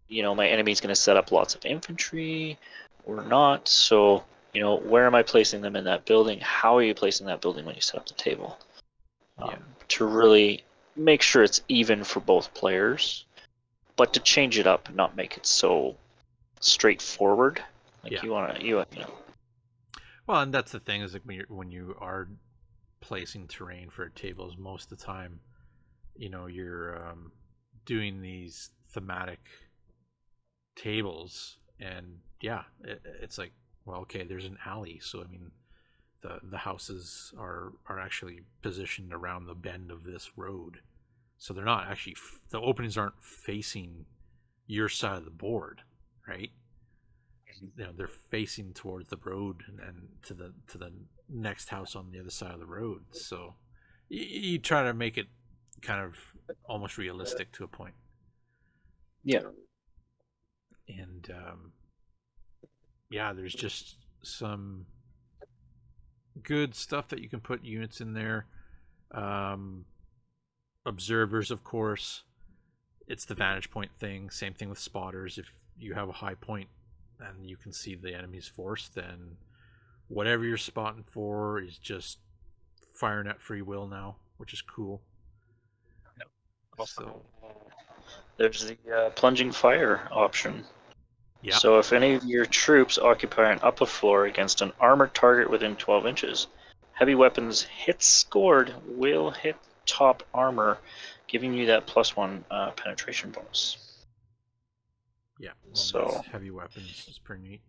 Speaker 3: you know, my enemy's going to set up lots of infantry or not. So, you know, where am I placing them in that building? How are you placing that building when you set up the table? Um, yeah. To really make sure it's even for both players, but to change it up and not make it so straightforward. Like yeah. you want to, you, you know.
Speaker 1: Well, and that's the thing is like when you when you are placing terrain for tables, most of the time, you know, you're um, doing these thematic tables, and yeah, it, it's like, well, okay, there's an alley, so I mean, the the houses are are actually positioned around the bend of this road, so they're not actually the openings aren't facing your side of the board, right? you know they're facing towards the road and, and, to the to the next house on the other side of the road. So you, you, try to make it kind of almost realistic to a point.
Speaker 3: Yeah.
Speaker 1: And um, yeah there's just some good stuff that you can put units in there. Um, observers of course. It's the vantage point thing. Same thing with spotters. If you have a high point and you can see the enemy's force, then whatever you're spotting for is just firing at free will now, which is cool.
Speaker 3: Yep. So there's the uh, plunging fire option.
Speaker 1: Yeah.
Speaker 3: So if any of your troops occupy an upper floor against an armored target within 12 inches, heavy weapons hits scored will hit top armor, giving you that plus one uh, penetration bonus.
Speaker 1: Yeah. so heavy weapons is pretty neat.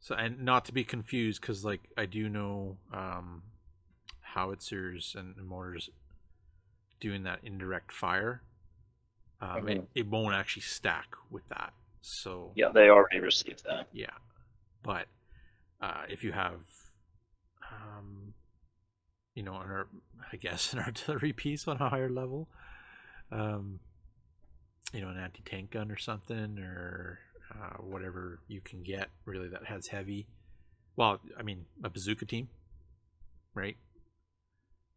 Speaker 1: So and not to be confused, because like I do know um, howitzers and, mortars doing that indirect fire. Um, mm-hmm. it, it won't actually stack with that. So
Speaker 3: yeah, they already received that.
Speaker 1: Yeah, but uh, if you have, um, you know, an, I guess an artillery piece on a higher level, um, you know, an anti tank gun or something, or uh, whatever you can get really that has heavy. Well, I mean, a bazooka team, right?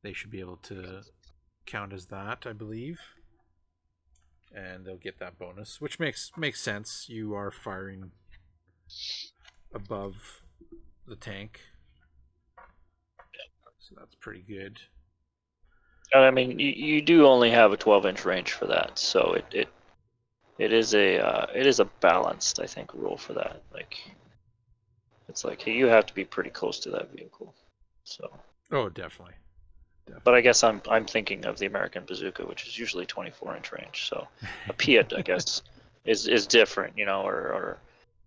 Speaker 1: They should be able to count as that, I believe, and they'll get that bonus, which makes makes sense. You are firing above the tank, so that's pretty good.
Speaker 3: I mean, you, you do only have a 12 inch range for that, so it, it it is a uh, it is a balanced I think rule for that. Like it's like hey, you have to be pretty close to that vehicle. So
Speaker 1: oh definitely.
Speaker 3: But I guess I'm I'm thinking of the American bazooka, which is usually 24 inch range. So a Piat, I guess, is is different, you know, or or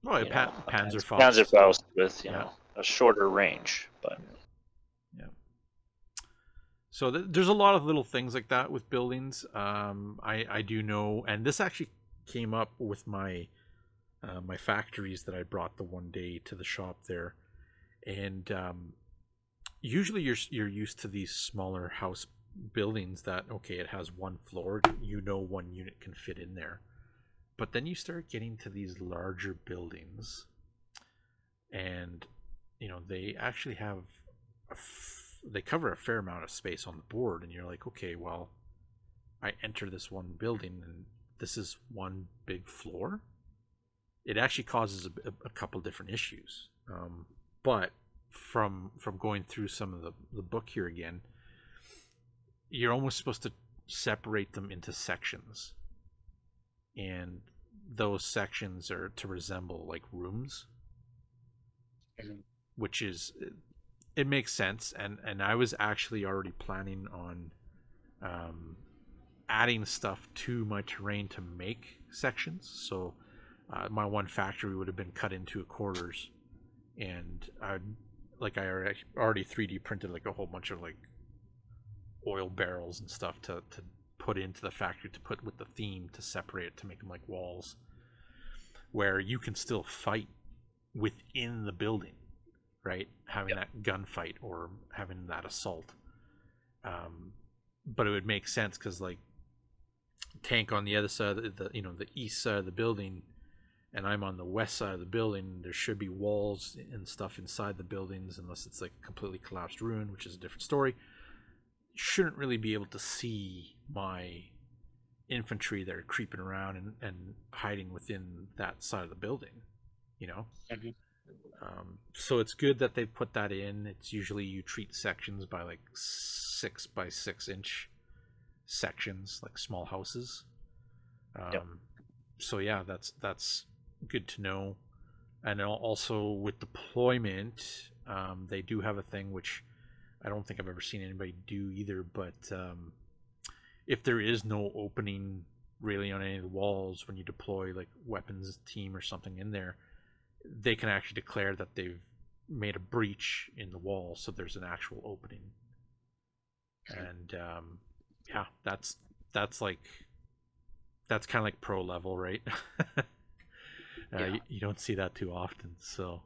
Speaker 1: well, a pa- Panzerfaust.
Speaker 3: Panzerfaust with you yeah. know a shorter range, but
Speaker 1: yeah. So th- there's a lot of little things like that with buildings. Um, I I do know, and this actually came up with my uh, my factories that I brought the one day to the shop there, and um, usually you're you're used to these smaller house buildings that okay it has one floor you know one unit can fit in there but then you start getting to these larger buildings and you know they actually have they cover a fair amount of space on the board and you're like okay well i enter this one building and this is one big floor, it actually causes a, a couple different issues. Um, but from from going through some of the, the book here again, you're almost supposed to separate them into sections. And those sections are to resemble like rooms. Mm-hmm. Which is it makes sense and and I was actually already planning on um adding stuff to my terrain to make sections. So uh, my one factory would have been cut into quarters, and I like I already 3D printed like a whole bunch of like oil barrels and stuff to to put into the factory to put with the theme to separate it to make them like walls, where you can still fight within the building, right? Having yep. that gunfight or having that assault. Um, but it would make sense because like tank on the other side, of the, you know, the east side of the building, and I'm on the west side of the building. There should be walls and stuff inside the buildings, unless it's like completely collapsed ruin, which is a different story. Shouldn't really be able to see my infantry that are creeping around and, and hiding within that side of the building, you know. Mm-hmm. Um, so it's good that they put that in. It's usually you treat sections by like six by six inch sections, like small houses. Um, yep. So yeah, that's that's good to know. and also with deployment, um, they do have a thing which I don't think I've ever seen anybody do either. But um, if there is no opening really on any of the walls when you deploy like weapons team or something in there, they can actually declare that they've made a breach in the wall, so there's an actual opening. And um, yeah, that's that's like that's kind of like pro level, right? uh,
Speaker 3: Yeah.
Speaker 1: you, you don't see that too often, so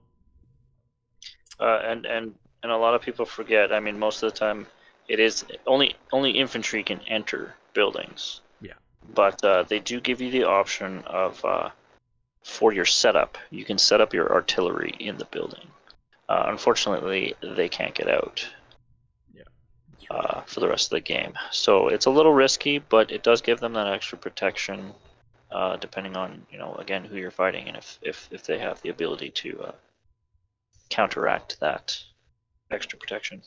Speaker 3: Uh, and and and a lot of people forget. I mean, most of the time, it is only only infantry can enter buildings.
Speaker 1: Yeah.
Speaker 3: But uh, they do give you the option of uh, for your setup, you can set up your artillery in the building. Uh, unfortunately, they can't get out uh, for the rest of the game. So it's a little risky, but it does give them that extra protection, uh, depending on you know again who you're fighting and if if, if they have the ability to uh, counteract that extra protection.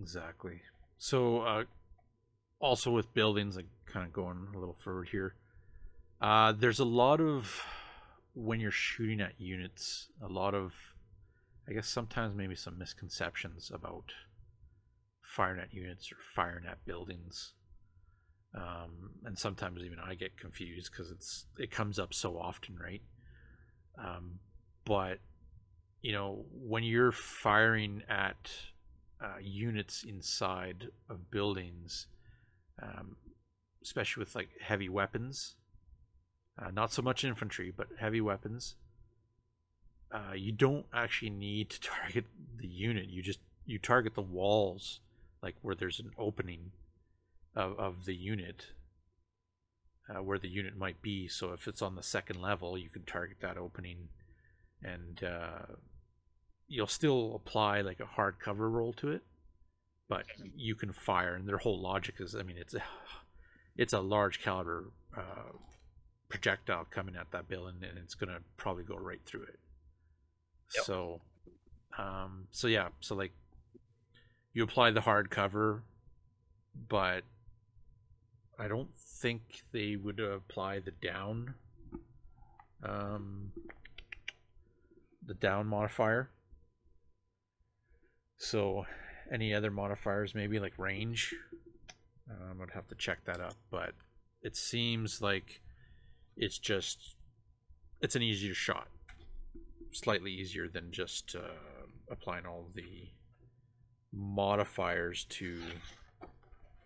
Speaker 1: Exactly. So, uh, also with buildings, like kind of going a little forward here, uh, there's a lot of when you're shooting at units, a lot of, I guess sometimes maybe some misconceptions about firing at units or firing at buildings. Um, and sometimes even I get confused because it's it comes up so often, right? Um, but you know when you're firing at uh, units inside of buildings, um, especially with like heavy weapons. Uh, not so much infantry, but heavy weapons. Uh, you don't actually need to target the unit. You just you target the walls, like where there's an opening of of the unit, uh, where the unit might be. So if it's on the second level, you can target that opening, and uh, you'll still apply like a hard cover roll to it, but you can fire. And their whole logic is, I mean, it's a, it's a large caliber uh, projectile coming at that building, and it's gonna probably go right through it.
Speaker 3: Yep.
Speaker 1: So, um, so yeah, so like you apply the hard cover, but I don't think they would apply the down, um, the down modifier. So, any other modifiers, maybe like range, um, I'd have to check that up. But it seems like it's just it's an easier shot, slightly easier than just uh, applying all the modifiers to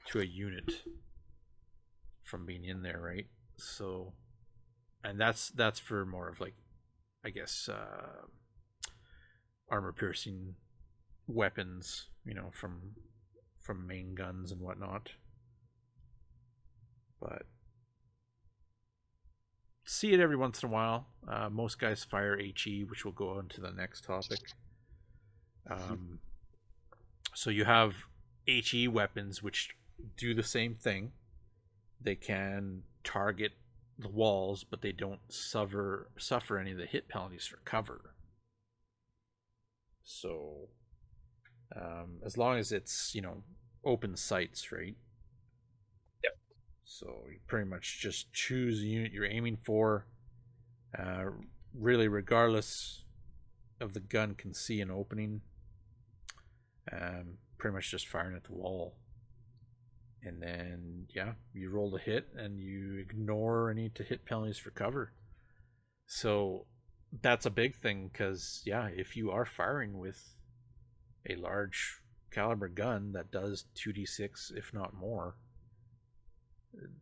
Speaker 1: to a unit from being in there, right? So, and that's that's for more of like, I guess, uh, armor piercing weapons, you know, from from main guns and whatnot. But see it every once in a while. Uh, most guys fire HE, which will go on to the next topic. Um, so you have HE weapons, which do the same thing. They can target the walls, but they don't suffer suffer any of the hit penalties for cover. So, um, as long as it's you know open sights, right?
Speaker 3: Yep.
Speaker 1: So you pretty much just choose the unit you're aiming for. Uh, really, regardless of the gun, can see an opening. Um, pretty much just firing at the wall. And then, yeah, you roll the hit and you ignore any to hit penalties for cover. So that's a big thing because, yeah, if you are firing with a large caliber gun that does 2d6, if not more,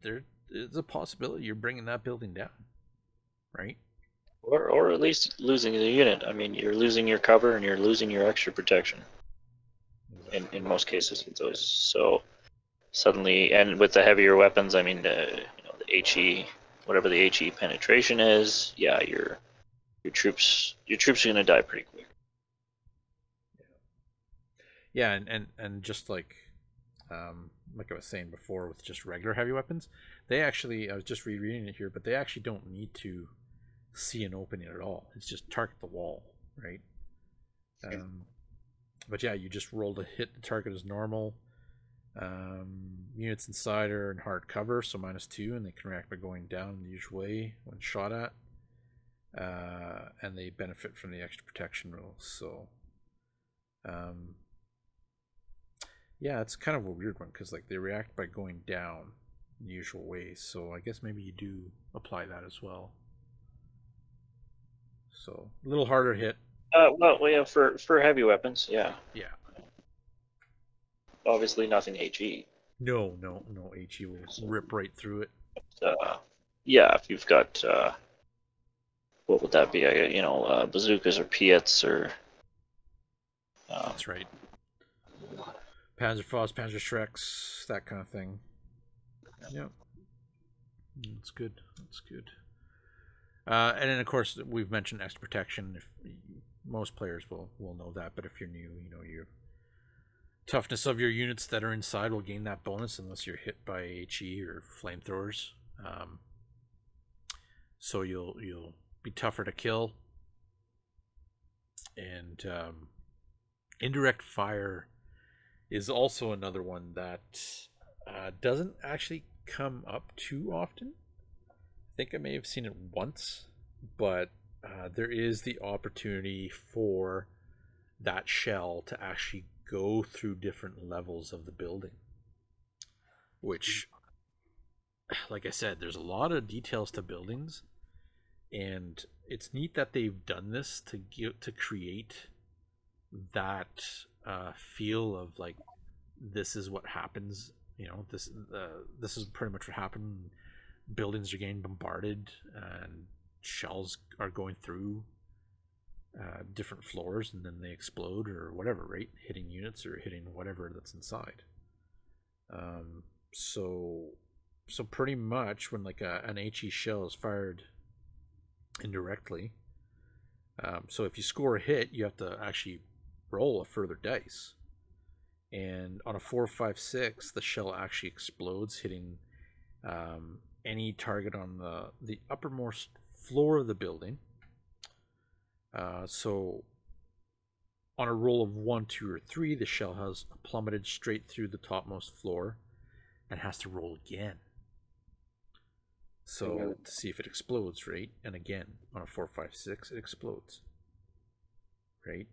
Speaker 1: there is a possibility you're bringing that building down, right?
Speaker 3: Or, or at least losing the unit. I mean, you're losing your cover and you're losing your extra protection in, in most cases those. So suddenly, and with the heavier weapons, I mean, the, you know, the HE, whatever the HE penetration is, yeah, your your troops your troops are gonna die pretty quick.
Speaker 1: Yeah, and, and, and just like um, like I was saying before with just regular heavy weapons, they actually I was just rereading it here, but they actually don't need to see an opening at all. It's just target the wall, right? Um, but yeah, you just roll to hit the target as normal. Um, units inside are in hard cover, so minus two, and they can react by going down in the usual way when shot at. uh, and they benefit from the extra protection rules. So, um, yeah, it's kind of a weird one because like they react by going down in the usual ways. So I guess maybe you do apply that as well. So a little harder hit.
Speaker 3: Uh, well, yeah, for for heavy weapons, yeah.
Speaker 1: Yeah.
Speaker 3: Obviously, nothing HE.
Speaker 1: No, no, no. HE will rip right through it.
Speaker 3: Uh, yeah, if you've got uh, what would that be? I, you know, uh, bazookas or PIATs or. Uh,
Speaker 1: That's right. Panzerfaust, Panzerschrecks, that kind of thing. Yep. That's good. That's good. Uh, and then, of course, we've mentioned extra protection. If most players will will know that, but if you're new, you know your toughness of your units that are inside will gain that bonus unless you're hit by HE or flamethrowers. Um, so you'll you'll be tougher to kill. And um, indirect fire is also another one that uh, doesn't actually come up too often. I think I may have seen it once, but uh, there is the opportunity for that shell to actually go through different levels of the building. Which, like I said, there's a lot of details to buildings, and it's neat that they've done this to give to create that uh, feel of like this is what happens. You know, this uh, this is pretty much what happened buildings are getting bombarded and shells are going through uh, different floors and then they explode or whatever, right? Hitting units or hitting whatever that's inside. Um, so, so pretty much when like a, an HE shell is fired indirectly, um, so if you score a hit, you have to actually roll a further dice. And on a four, five, six, the shell actually explodes, hitting um, any target on the, the uppermost floor of the building. Uh, so on a roll of one, two, or three, the shell has plummeted straight through the topmost floor and has to roll again. So to see if it explodes, right? And again, on a four, five, six, it explodes. Right?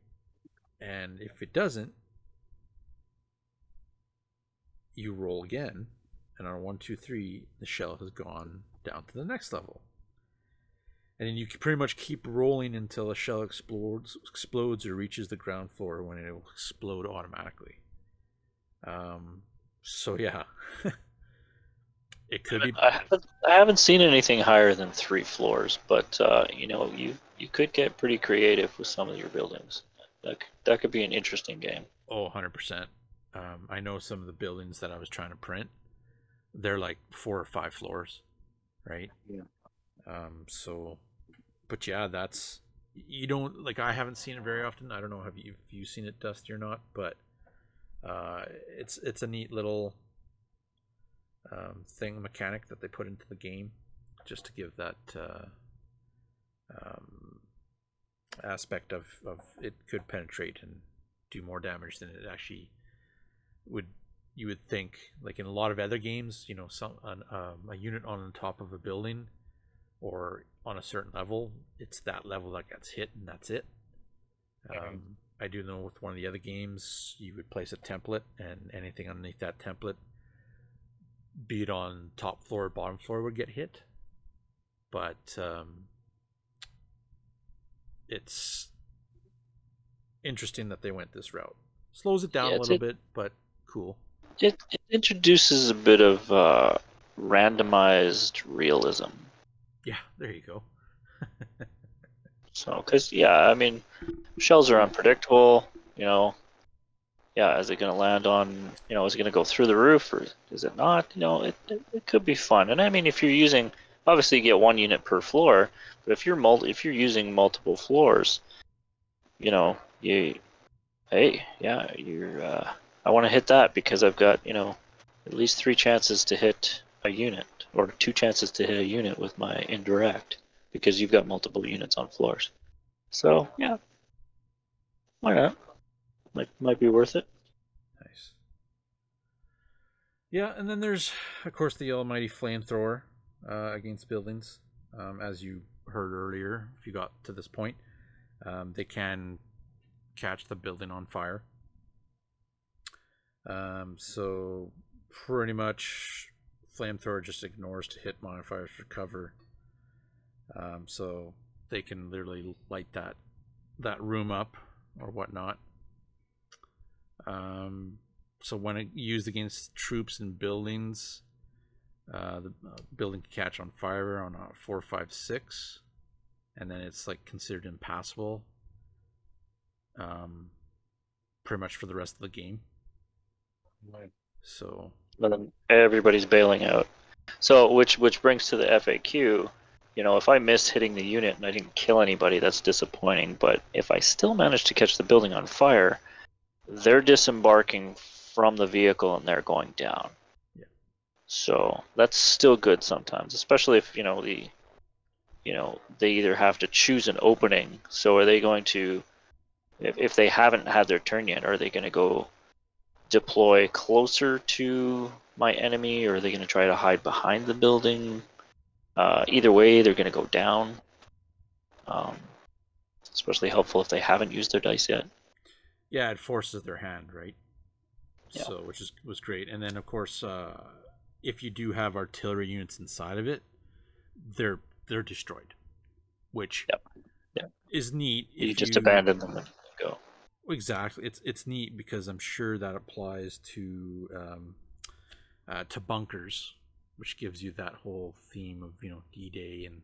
Speaker 1: And if it doesn't, you roll again and on a one, two, three, the shell has gone down to the next level. And then you pretty much keep rolling until a shell explodes, explodes or reaches the ground floor when it will explode automatically. Um, so yeah, it could be.
Speaker 3: I haven't, I haven't seen anything higher than three floors, but uh, you know, you you could get pretty creative with some of your buildings. That that could be an interesting game.
Speaker 1: Oh, 100%. Um, I know some of the buildings that I was trying to print they're like four or five floors, right?
Speaker 3: Yeah.
Speaker 1: Um. So, but yeah, that's you don't like. I haven't seen it very often. I don't know have you if you seen it, Dusty, or not, but uh, it's it's a neat little um, thing mechanic that they put into the game just to give that uh, um, aspect of of it could penetrate and do more damage than it actually would you would think like in a lot of other games you know some an, um, a unit on the top of a building or on a certain level it's that level that gets hit and that's it. Um, i do know with one of the other games you would place a template and anything underneath that template be it on top floor or bottom floor would get hit. But um, it's interesting that they went this route. Slows it down
Speaker 3: Yeah,
Speaker 1: a little
Speaker 3: a-
Speaker 1: bit but cool.
Speaker 3: It, it introduces a bit of uh, randomized realism.
Speaker 1: Yeah, there you go.
Speaker 3: So, because yeah, I mean, shells are unpredictable. You know, yeah, is it going to land on? You know, is it going to go through the roof or is it not? You know, it, it it could be fun. And I mean, if you're using, obviously, you get one unit per floor. But if you're multi, if you're using multiple floors, you know, you, hey, yeah, you're. Uh, I want to hit that because I've got you know, at least three chances to hit a unit or two chances to hit a unit with my indirect because you've got multiple units on floors. So yeah, why not? Might might be worth it.
Speaker 1: Nice. Yeah, and then there's, of course, the almighty flamethrower uh, against buildings. um, as you heard earlier, if you got to this point, um, they can catch the building on fire. Um, so pretty much, flamethrower just ignores to hit modifiers for cover. Um, so they can literally light that that room up or whatnot. Um, so when it used against troops and buildings, uh, the uh, building can catch on fire on a four, five, six, and then it's like considered impassable. Um, pretty much for the rest of the game.
Speaker 3: Right.
Speaker 1: So
Speaker 3: And then everybody's bailing out. So which which brings to the FAQ. You know, if I miss hitting the unit and I didn't kill anybody, that's disappointing. But if I still manage to catch the building on fire, they're disembarking from the vehicle and they're going down.
Speaker 1: Yeah.
Speaker 3: So that's still good sometimes, especially if you know the, you know, they either have to choose an opening. So are they going to, if if they haven't had their turn yet, are they going to go deploy closer to my enemy, or are they going to try to hide behind the building? Uh, either way, they're going to go down. Um, especially helpful if they haven't used their dice yet.
Speaker 1: yeah, it forces their hand, right?
Speaker 3: Yeah.
Speaker 1: So which is was great, and then of course, uh, if you do have artillery units inside of it, they're they're destroyed, which
Speaker 3: Yep. Yep.
Speaker 1: is neat.
Speaker 3: You just abandon them.
Speaker 1: Exactly. It's it's neat because I'm sure that applies to um, uh, to bunkers, which gives you that whole theme of you know D-Day and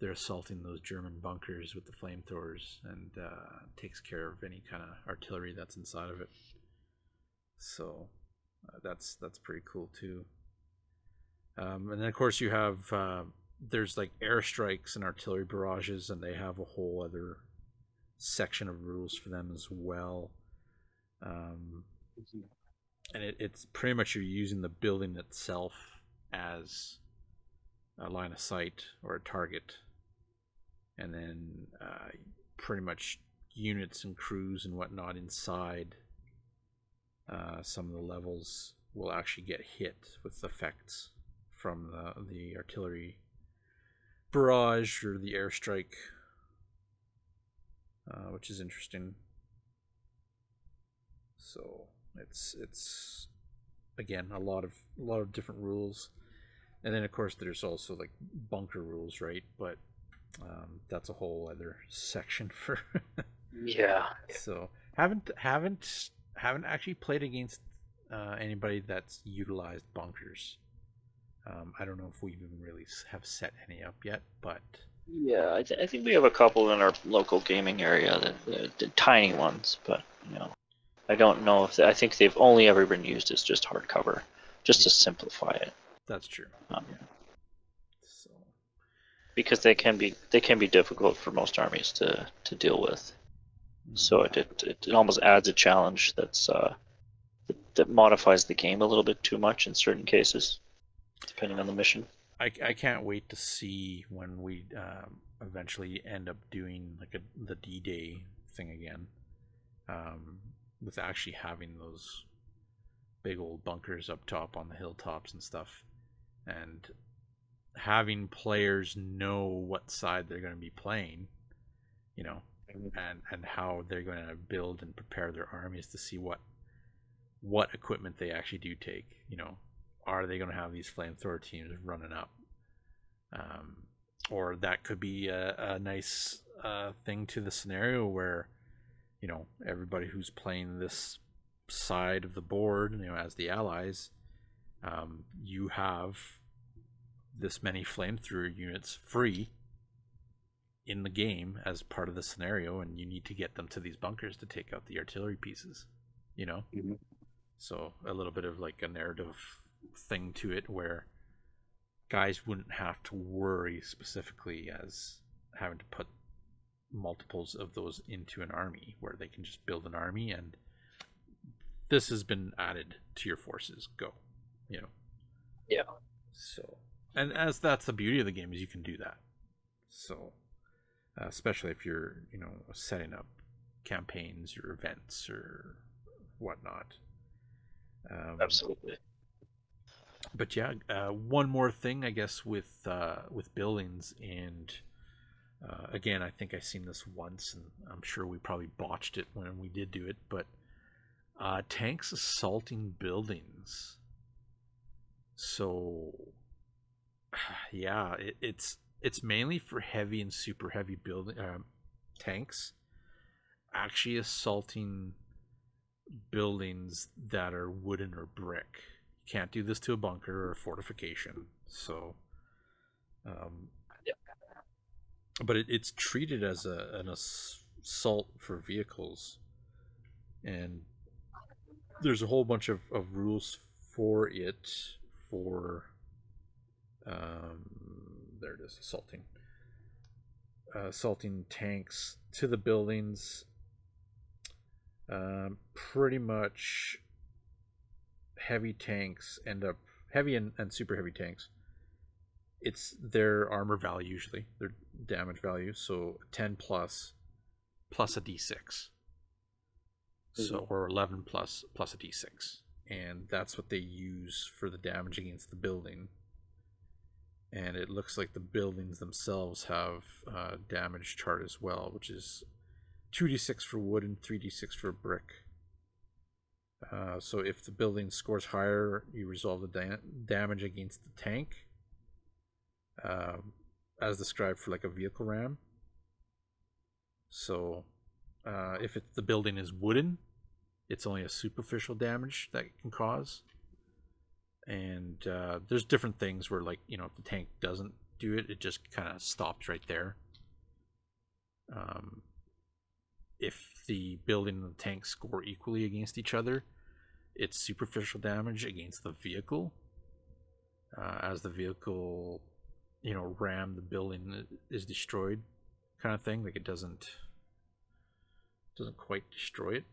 Speaker 1: they're assaulting those German bunkers with the flamethrowers and uh, takes care of any kind of artillery that's inside of it. So uh, that's that's pretty cool too. Um, and then of course you have uh, there's like airstrikes and artillery barrages, and they have a whole other section of rules for them as well. Um, and it, it's pretty much you're using the building itself as a line of sight or a target, and then uh, pretty much units and crews and whatnot inside uh, some of the levels will actually get hit with effects from the the artillery barrage or the airstrike, uh, which is interesting. So it's it's again a lot of a lot of different rules, and then of course there's also like bunker rules, right? But um, that's a whole other section for.
Speaker 3: Yeah.
Speaker 1: so haven't haven't haven't actually played against uh, anybody that's utilized bunkers. Um, I don't know if we even really have set any up yet, but
Speaker 3: Yeah, I, th- I think we have a couple in our local gaming area that, that, that tiny ones, but you know, I don't know if they, I think they've only ever been used as just hardcover, just to simplify it,
Speaker 1: that's true.
Speaker 3: um,
Speaker 1: Yeah. So
Speaker 3: because they can be they can be difficult for most armies to to deal with. So it it, it, it almost adds a challenge that's uh, that, that modifies the game a little bit too much in certain cases, depending on the mission.
Speaker 1: I, I can't wait to see when we um, eventually end up doing like a, the D Day thing again, um, with actually having those big old bunkers up top on the hilltops and stuff, and having players know what side they're going to be playing, you know, and and how they're going to build and prepare their armies to see what what equipment they actually do take. You know, are they going to have these flamethrower teams running up? Um, or that could be a, a nice uh, thing to the scenario where, you know, everybody who's playing this side of the board, you know, as the allies, um, you have this many flamethrower units free in the game as part of the scenario, and you need to get them to these bunkers to take out the artillery pieces. You know,
Speaker 3: Mhm.
Speaker 1: so a little bit of like a narrative thing to it where guys wouldn't have to worry specifically as having to put multiples of those into an army where they can just build an army and this has been added to your forces go you know
Speaker 3: Yeah.
Speaker 1: so and as that's the beauty of the game is you can do that so uh, especially if you're you know setting up campaigns or events or whatnot um,
Speaker 3: Absolutely.
Speaker 1: But yeah, uh, one more thing, I guess, with uh, with buildings, and uh, again, I think I've seen this once, and I'm sure we probably botched it when we did do it, but uh, tanks assaulting buildings. So, yeah, it, it's it's mainly for heavy and super heavy building uh, tanks, actually assaulting buildings that are wooden or brick can't do this to a bunker or a fortification. So, um, but it, it's treated as a, an assault for vehicles, and there's a whole bunch of, of rules for it. For um, there it is, assaulting, uh, assaulting tanks to the buildings. Um, pretty much heavy tanks end up heavy and, and super heavy tanks it's their armor value usually their damage value so 10 plus plus a d6 mm-hmm. so or 11 plus plus a d6 and that's what they use for the damage against the building. And it looks like the buildings themselves have a damage chart as well which is 2d6 for wood and 3d6 for brick uh, so if the building scores higher, you resolve the da- damage against the tank, uh, as described for like a vehicle ram. So uh, if it, the building is wooden, it's only a superficial damage that it can cause. And uh, there's different things where, like, you know, if the tank doesn't do it, it just kind of stops right there. Um, if the building and the tank score equally against each other, it's superficial damage against the vehicle. Uh, as the vehicle, you know, ram the building is destroyed, kind of thing. Like it doesn't doesn't quite destroy it,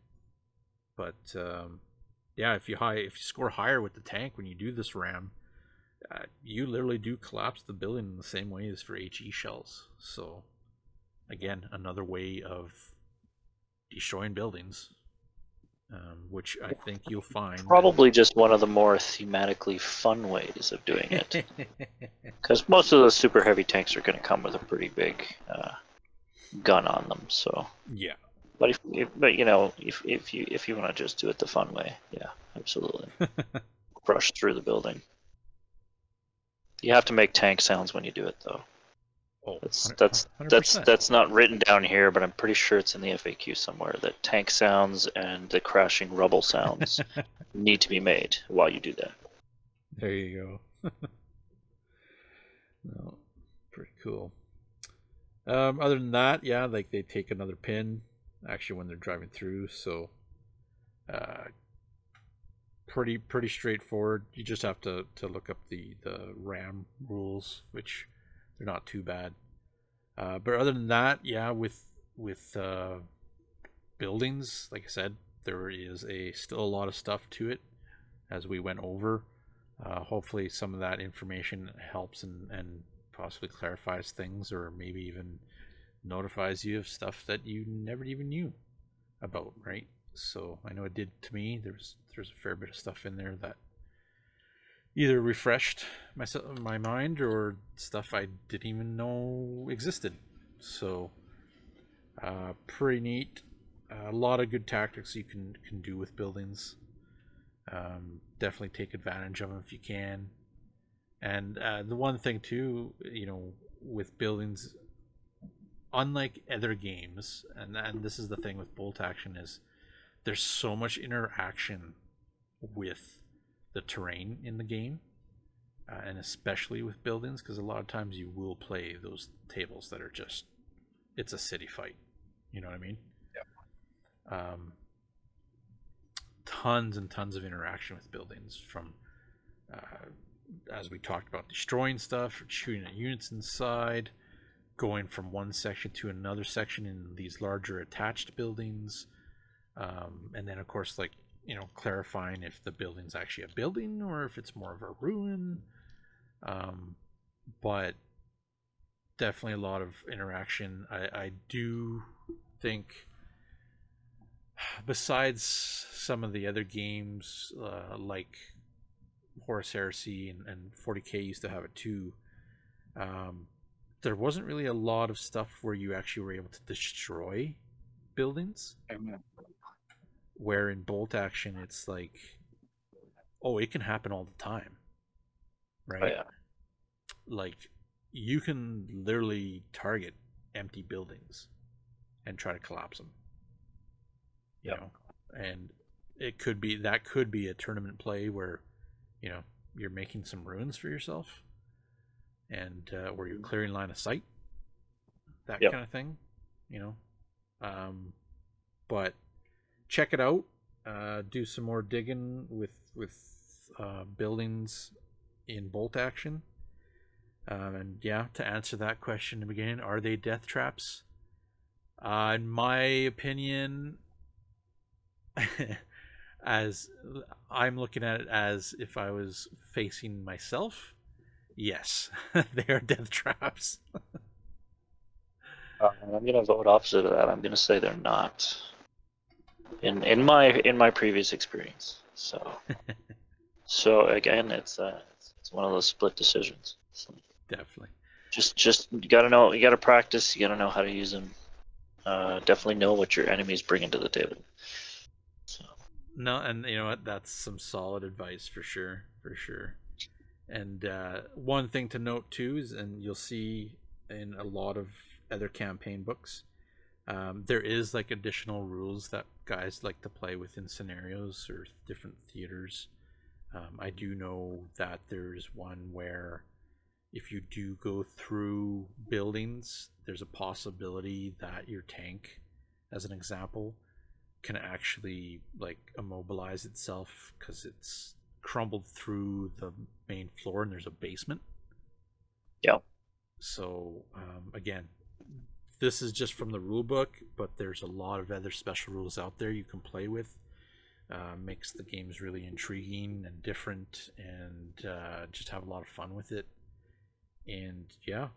Speaker 1: but um, yeah, if you high if you score higher with the tank when you do this ram, uh, you literally do collapse the building in the same way as for HE shells. So again, another way of destroying buildings um, which I think you'll find.
Speaker 3: Probably just one of the more thematically fun ways of doing it. Because most of those super heavy tanks are going to come with a pretty big uh, gun on them. So
Speaker 1: yeah.
Speaker 3: But if, if, but you know if if you if you want to just do it the fun way, yeah, absolutely. Crush through the building. You have to make tank sounds when you do it though. Oh, that's that's 100%. that's that's not written down here, but I'm pretty sure it's in the FAQ somewhere that tank sounds and the crashing rubble sounds need to be made while you do that.
Speaker 1: There you go. no, pretty cool. Um, other than that, yeah, like they take another pin actually when they're driving through, so uh, pretty pretty straightforward. You just have to to look up the the RAM rules, which they're not too bad. Uh, but other than that, yeah, with with uh, buildings, like I said, there is a still a lot of stuff to it as we went over. Uh, hopefully, some of that information helps and, and possibly clarifies things, or maybe even notifies you of stuff that you never even knew about. Right? So I know it did to me. There's there's a fair bit of stuff in there that either refreshed my my mind or stuff I didn't even know existed. So, uh, pretty neat. A lot of good tactics you can can do with buildings. Um, definitely take advantage of them if you can. And uh, the one thing too, you know, with buildings, unlike other games, and and this is the thing with bolt action is, there's so much interaction with the terrain in the game, uh, and especially with buildings, because a lot of times you will play those tables that are just it's a city fight. You know what I mean?
Speaker 3: Yeah.
Speaker 1: Um, tons and tons of interaction with buildings from, uh, as we talked about, destroying stuff, shooting at units inside, going from one section to another section in these larger attached buildings, um, and then of course like you know, clarifying if the building's actually a building or if it's more of a ruin. Um, but definitely a lot of interaction. I, I do think, besides some of the other games, uh, like Horus Heresy and, and 40k used to have it too. Um, there wasn't really a lot of stuff where you actually were able to destroy buildings. Where in bolt action, it's like, oh, it can happen all the time, right?
Speaker 3: Oh, yeah.
Speaker 1: Like, you can literally target empty buildings and try to collapse them. You
Speaker 3: Yep.
Speaker 1: know, and it could be that could be a tournament play where, you know, you're making some ruins for yourself, and uh, where you're clearing line of sight, that
Speaker 3: Yep.
Speaker 1: kind of thing, you know. Um, but check it out. Uh, do some more digging with with uh, buildings in bolt action. Um, and yeah, to answer that question in the beginning, are they death traps? Uh, in my opinion, as I'm looking at it as if I was facing myself, yes, they are death traps.
Speaker 3: Uh, I'm gonna vote opposite of that. I'm gonna say they're not. In in my in my previous experience, so so again, it's uh it's, it's one of those split decisions. So
Speaker 1: Definitely.
Speaker 3: just just you gotta know you gotta practice. You gotta know how to use them. Uh, definitely know what your enemies bringing to the table. So
Speaker 1: No, and you know what? That's some solid advice for sure, for sure. And uh, one thing to note too is, and you'll see in a lot of other campaign books, um, there is like additional rules that guys like to play within scenarios or different theaters. Um, I do know that there's one where if you do go through buildings, there's a possibility that your tank, as an example, can actually like immobilize itself because it's crumbled through the main floor and there's a basement.
Speaker 3: Yeah.
Speaker 1: So um, again, this is just from the rule book, but there's a lot of other special rules out there you can play with. Uh, makes the games really intriguing and different, and uh, just have a lot of fun with it. And yeah,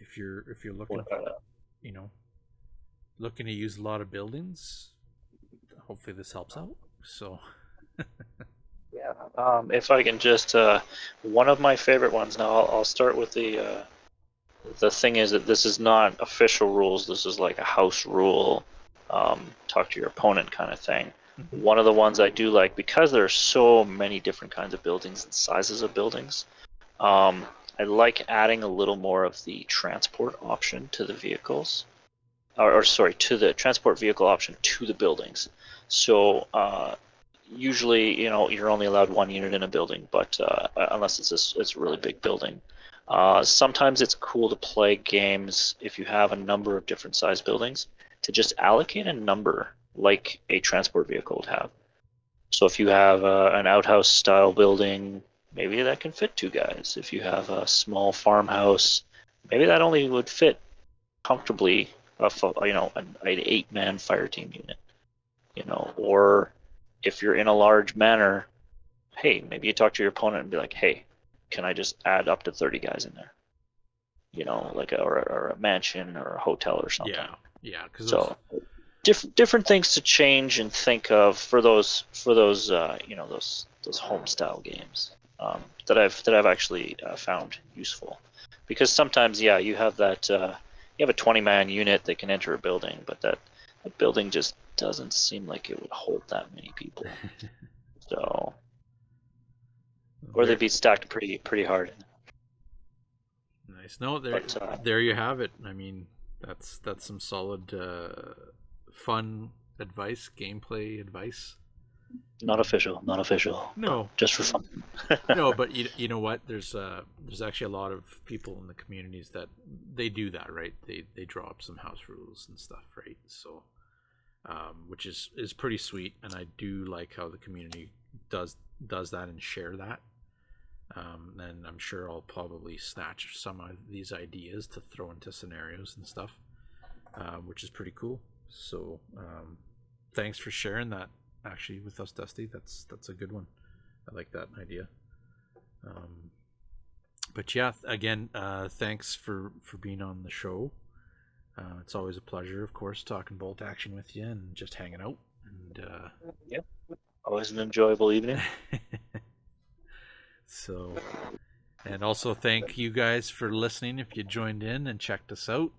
Speaker 1: if you're if you're looking,
Speaker 3: uh,
Speaker 1: you know, looking to use a lot of buildings, hopefully this helps out. So
Speaker 3: Yeah. Um, if I can just, uh, one of my favorite ones. Now I'll, I'll start with the. The thing is that this is not official rules. This is like a house rule. Um, talk to your opponent kind of thing.
Speaker 1: Mhm.
Speaker 3: One of the ones I do like because there are so many different kinds of buildings and sizes of buildings. Um, I like adding a little more of the transport option to the vehicles, or, or sorry, to the transport vehicle option to the buildings. So uh, usually, you know, you're only allowed one unit in a building, but uh, unless it's a, it's a really big building. Uh, sometimes it's cool to play games if you have a number of different size buildings to just allocate a number like a transport vehicle would have. So if you have uh, an outhouse style building, maybe that can fit two guys. If you have a small farmhouse, maybe that only would fit comfortably a you know an, an eight man fire team unit. You know, or if you're in a large manor, hey, maybe you talk to your opponent and be like, hey, can I just add up to 30 guys in there? You know, like a, or, a, or a mansion or a hotel or something.
Speaker 1: yeah, yeah, because
Speaker 3: So different different things to change and think of for those for those uh, you know those those home style games um, that I've that I've actually uh, found useful because sometimes yeah you have that uh, you have a 20 man unit that can enter a building but that a building just doesn't seem like it would hold that many people so or they'd be stacked pretty pretty hard
Speaker 1: nice. No, there,
Speaker 3: But, uh,
Speaker 1: there you have it. I mean, that's that's some solid, uh, fun advice, gameplay advice.
Speaker 3: not official not official
Speaker 1: No,
Speaker 3: just for fun
Speaker 1: no, but you, you know what? There's uh there's actually a lot of people in the communities that they do that, right? They they draw up some house rules and stuff, right? So, um, which is is pretty sweet, and I do like how the community does does that and share that. Um, and I'm sure I'll probably snatch some of these ideas to throw into scenarios and stuff, uh, which is pretty cool. So, um, thanks for sharing that actually with us, Dusty. That's that's a good one. I like that idea. Um, but yeah, again, uh, thanks for for being on the show. Uh, it's always a pleasure, of course, talking bolt action with you and just hanging out. And uh,
Speaker 3: always an enjoyable evening
Speaker 1: So, and also thank you guys for listening if you joined in and checked us out.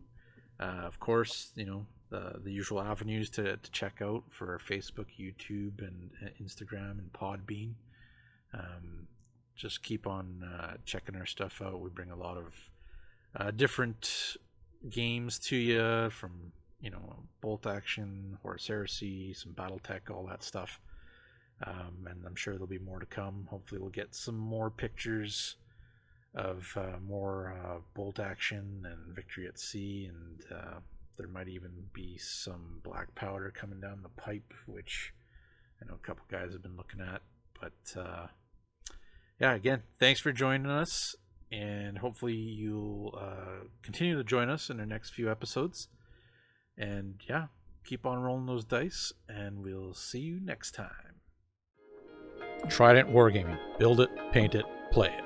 Speaker 1: Uh, of course, you know, the, the usual avenues to, to check out for Facebook, YouTube, and uh, Instagram and Podbean. Um, just keep on uh, checking our stuff out. We bring a lot of uh, different games to you from you know bolt action, Horus Heresy, some BattleTech, all that stuff. Um, and I'm sure there'll be more to come. Hopefully, we'll get some more pictures of uh, more uh, bolt action and victory at sea, and uh, there might even be some black powder coming down the pipe, which I know a couple guys have been looking at. But uh, yeah, again, thanks for joining us, and hopefully you'll uh, continue to join us in our next few episodes. And yeah, keep on rolling those dice, and we'll see you next time. Trident Wargaming. Build it, paint it, play it.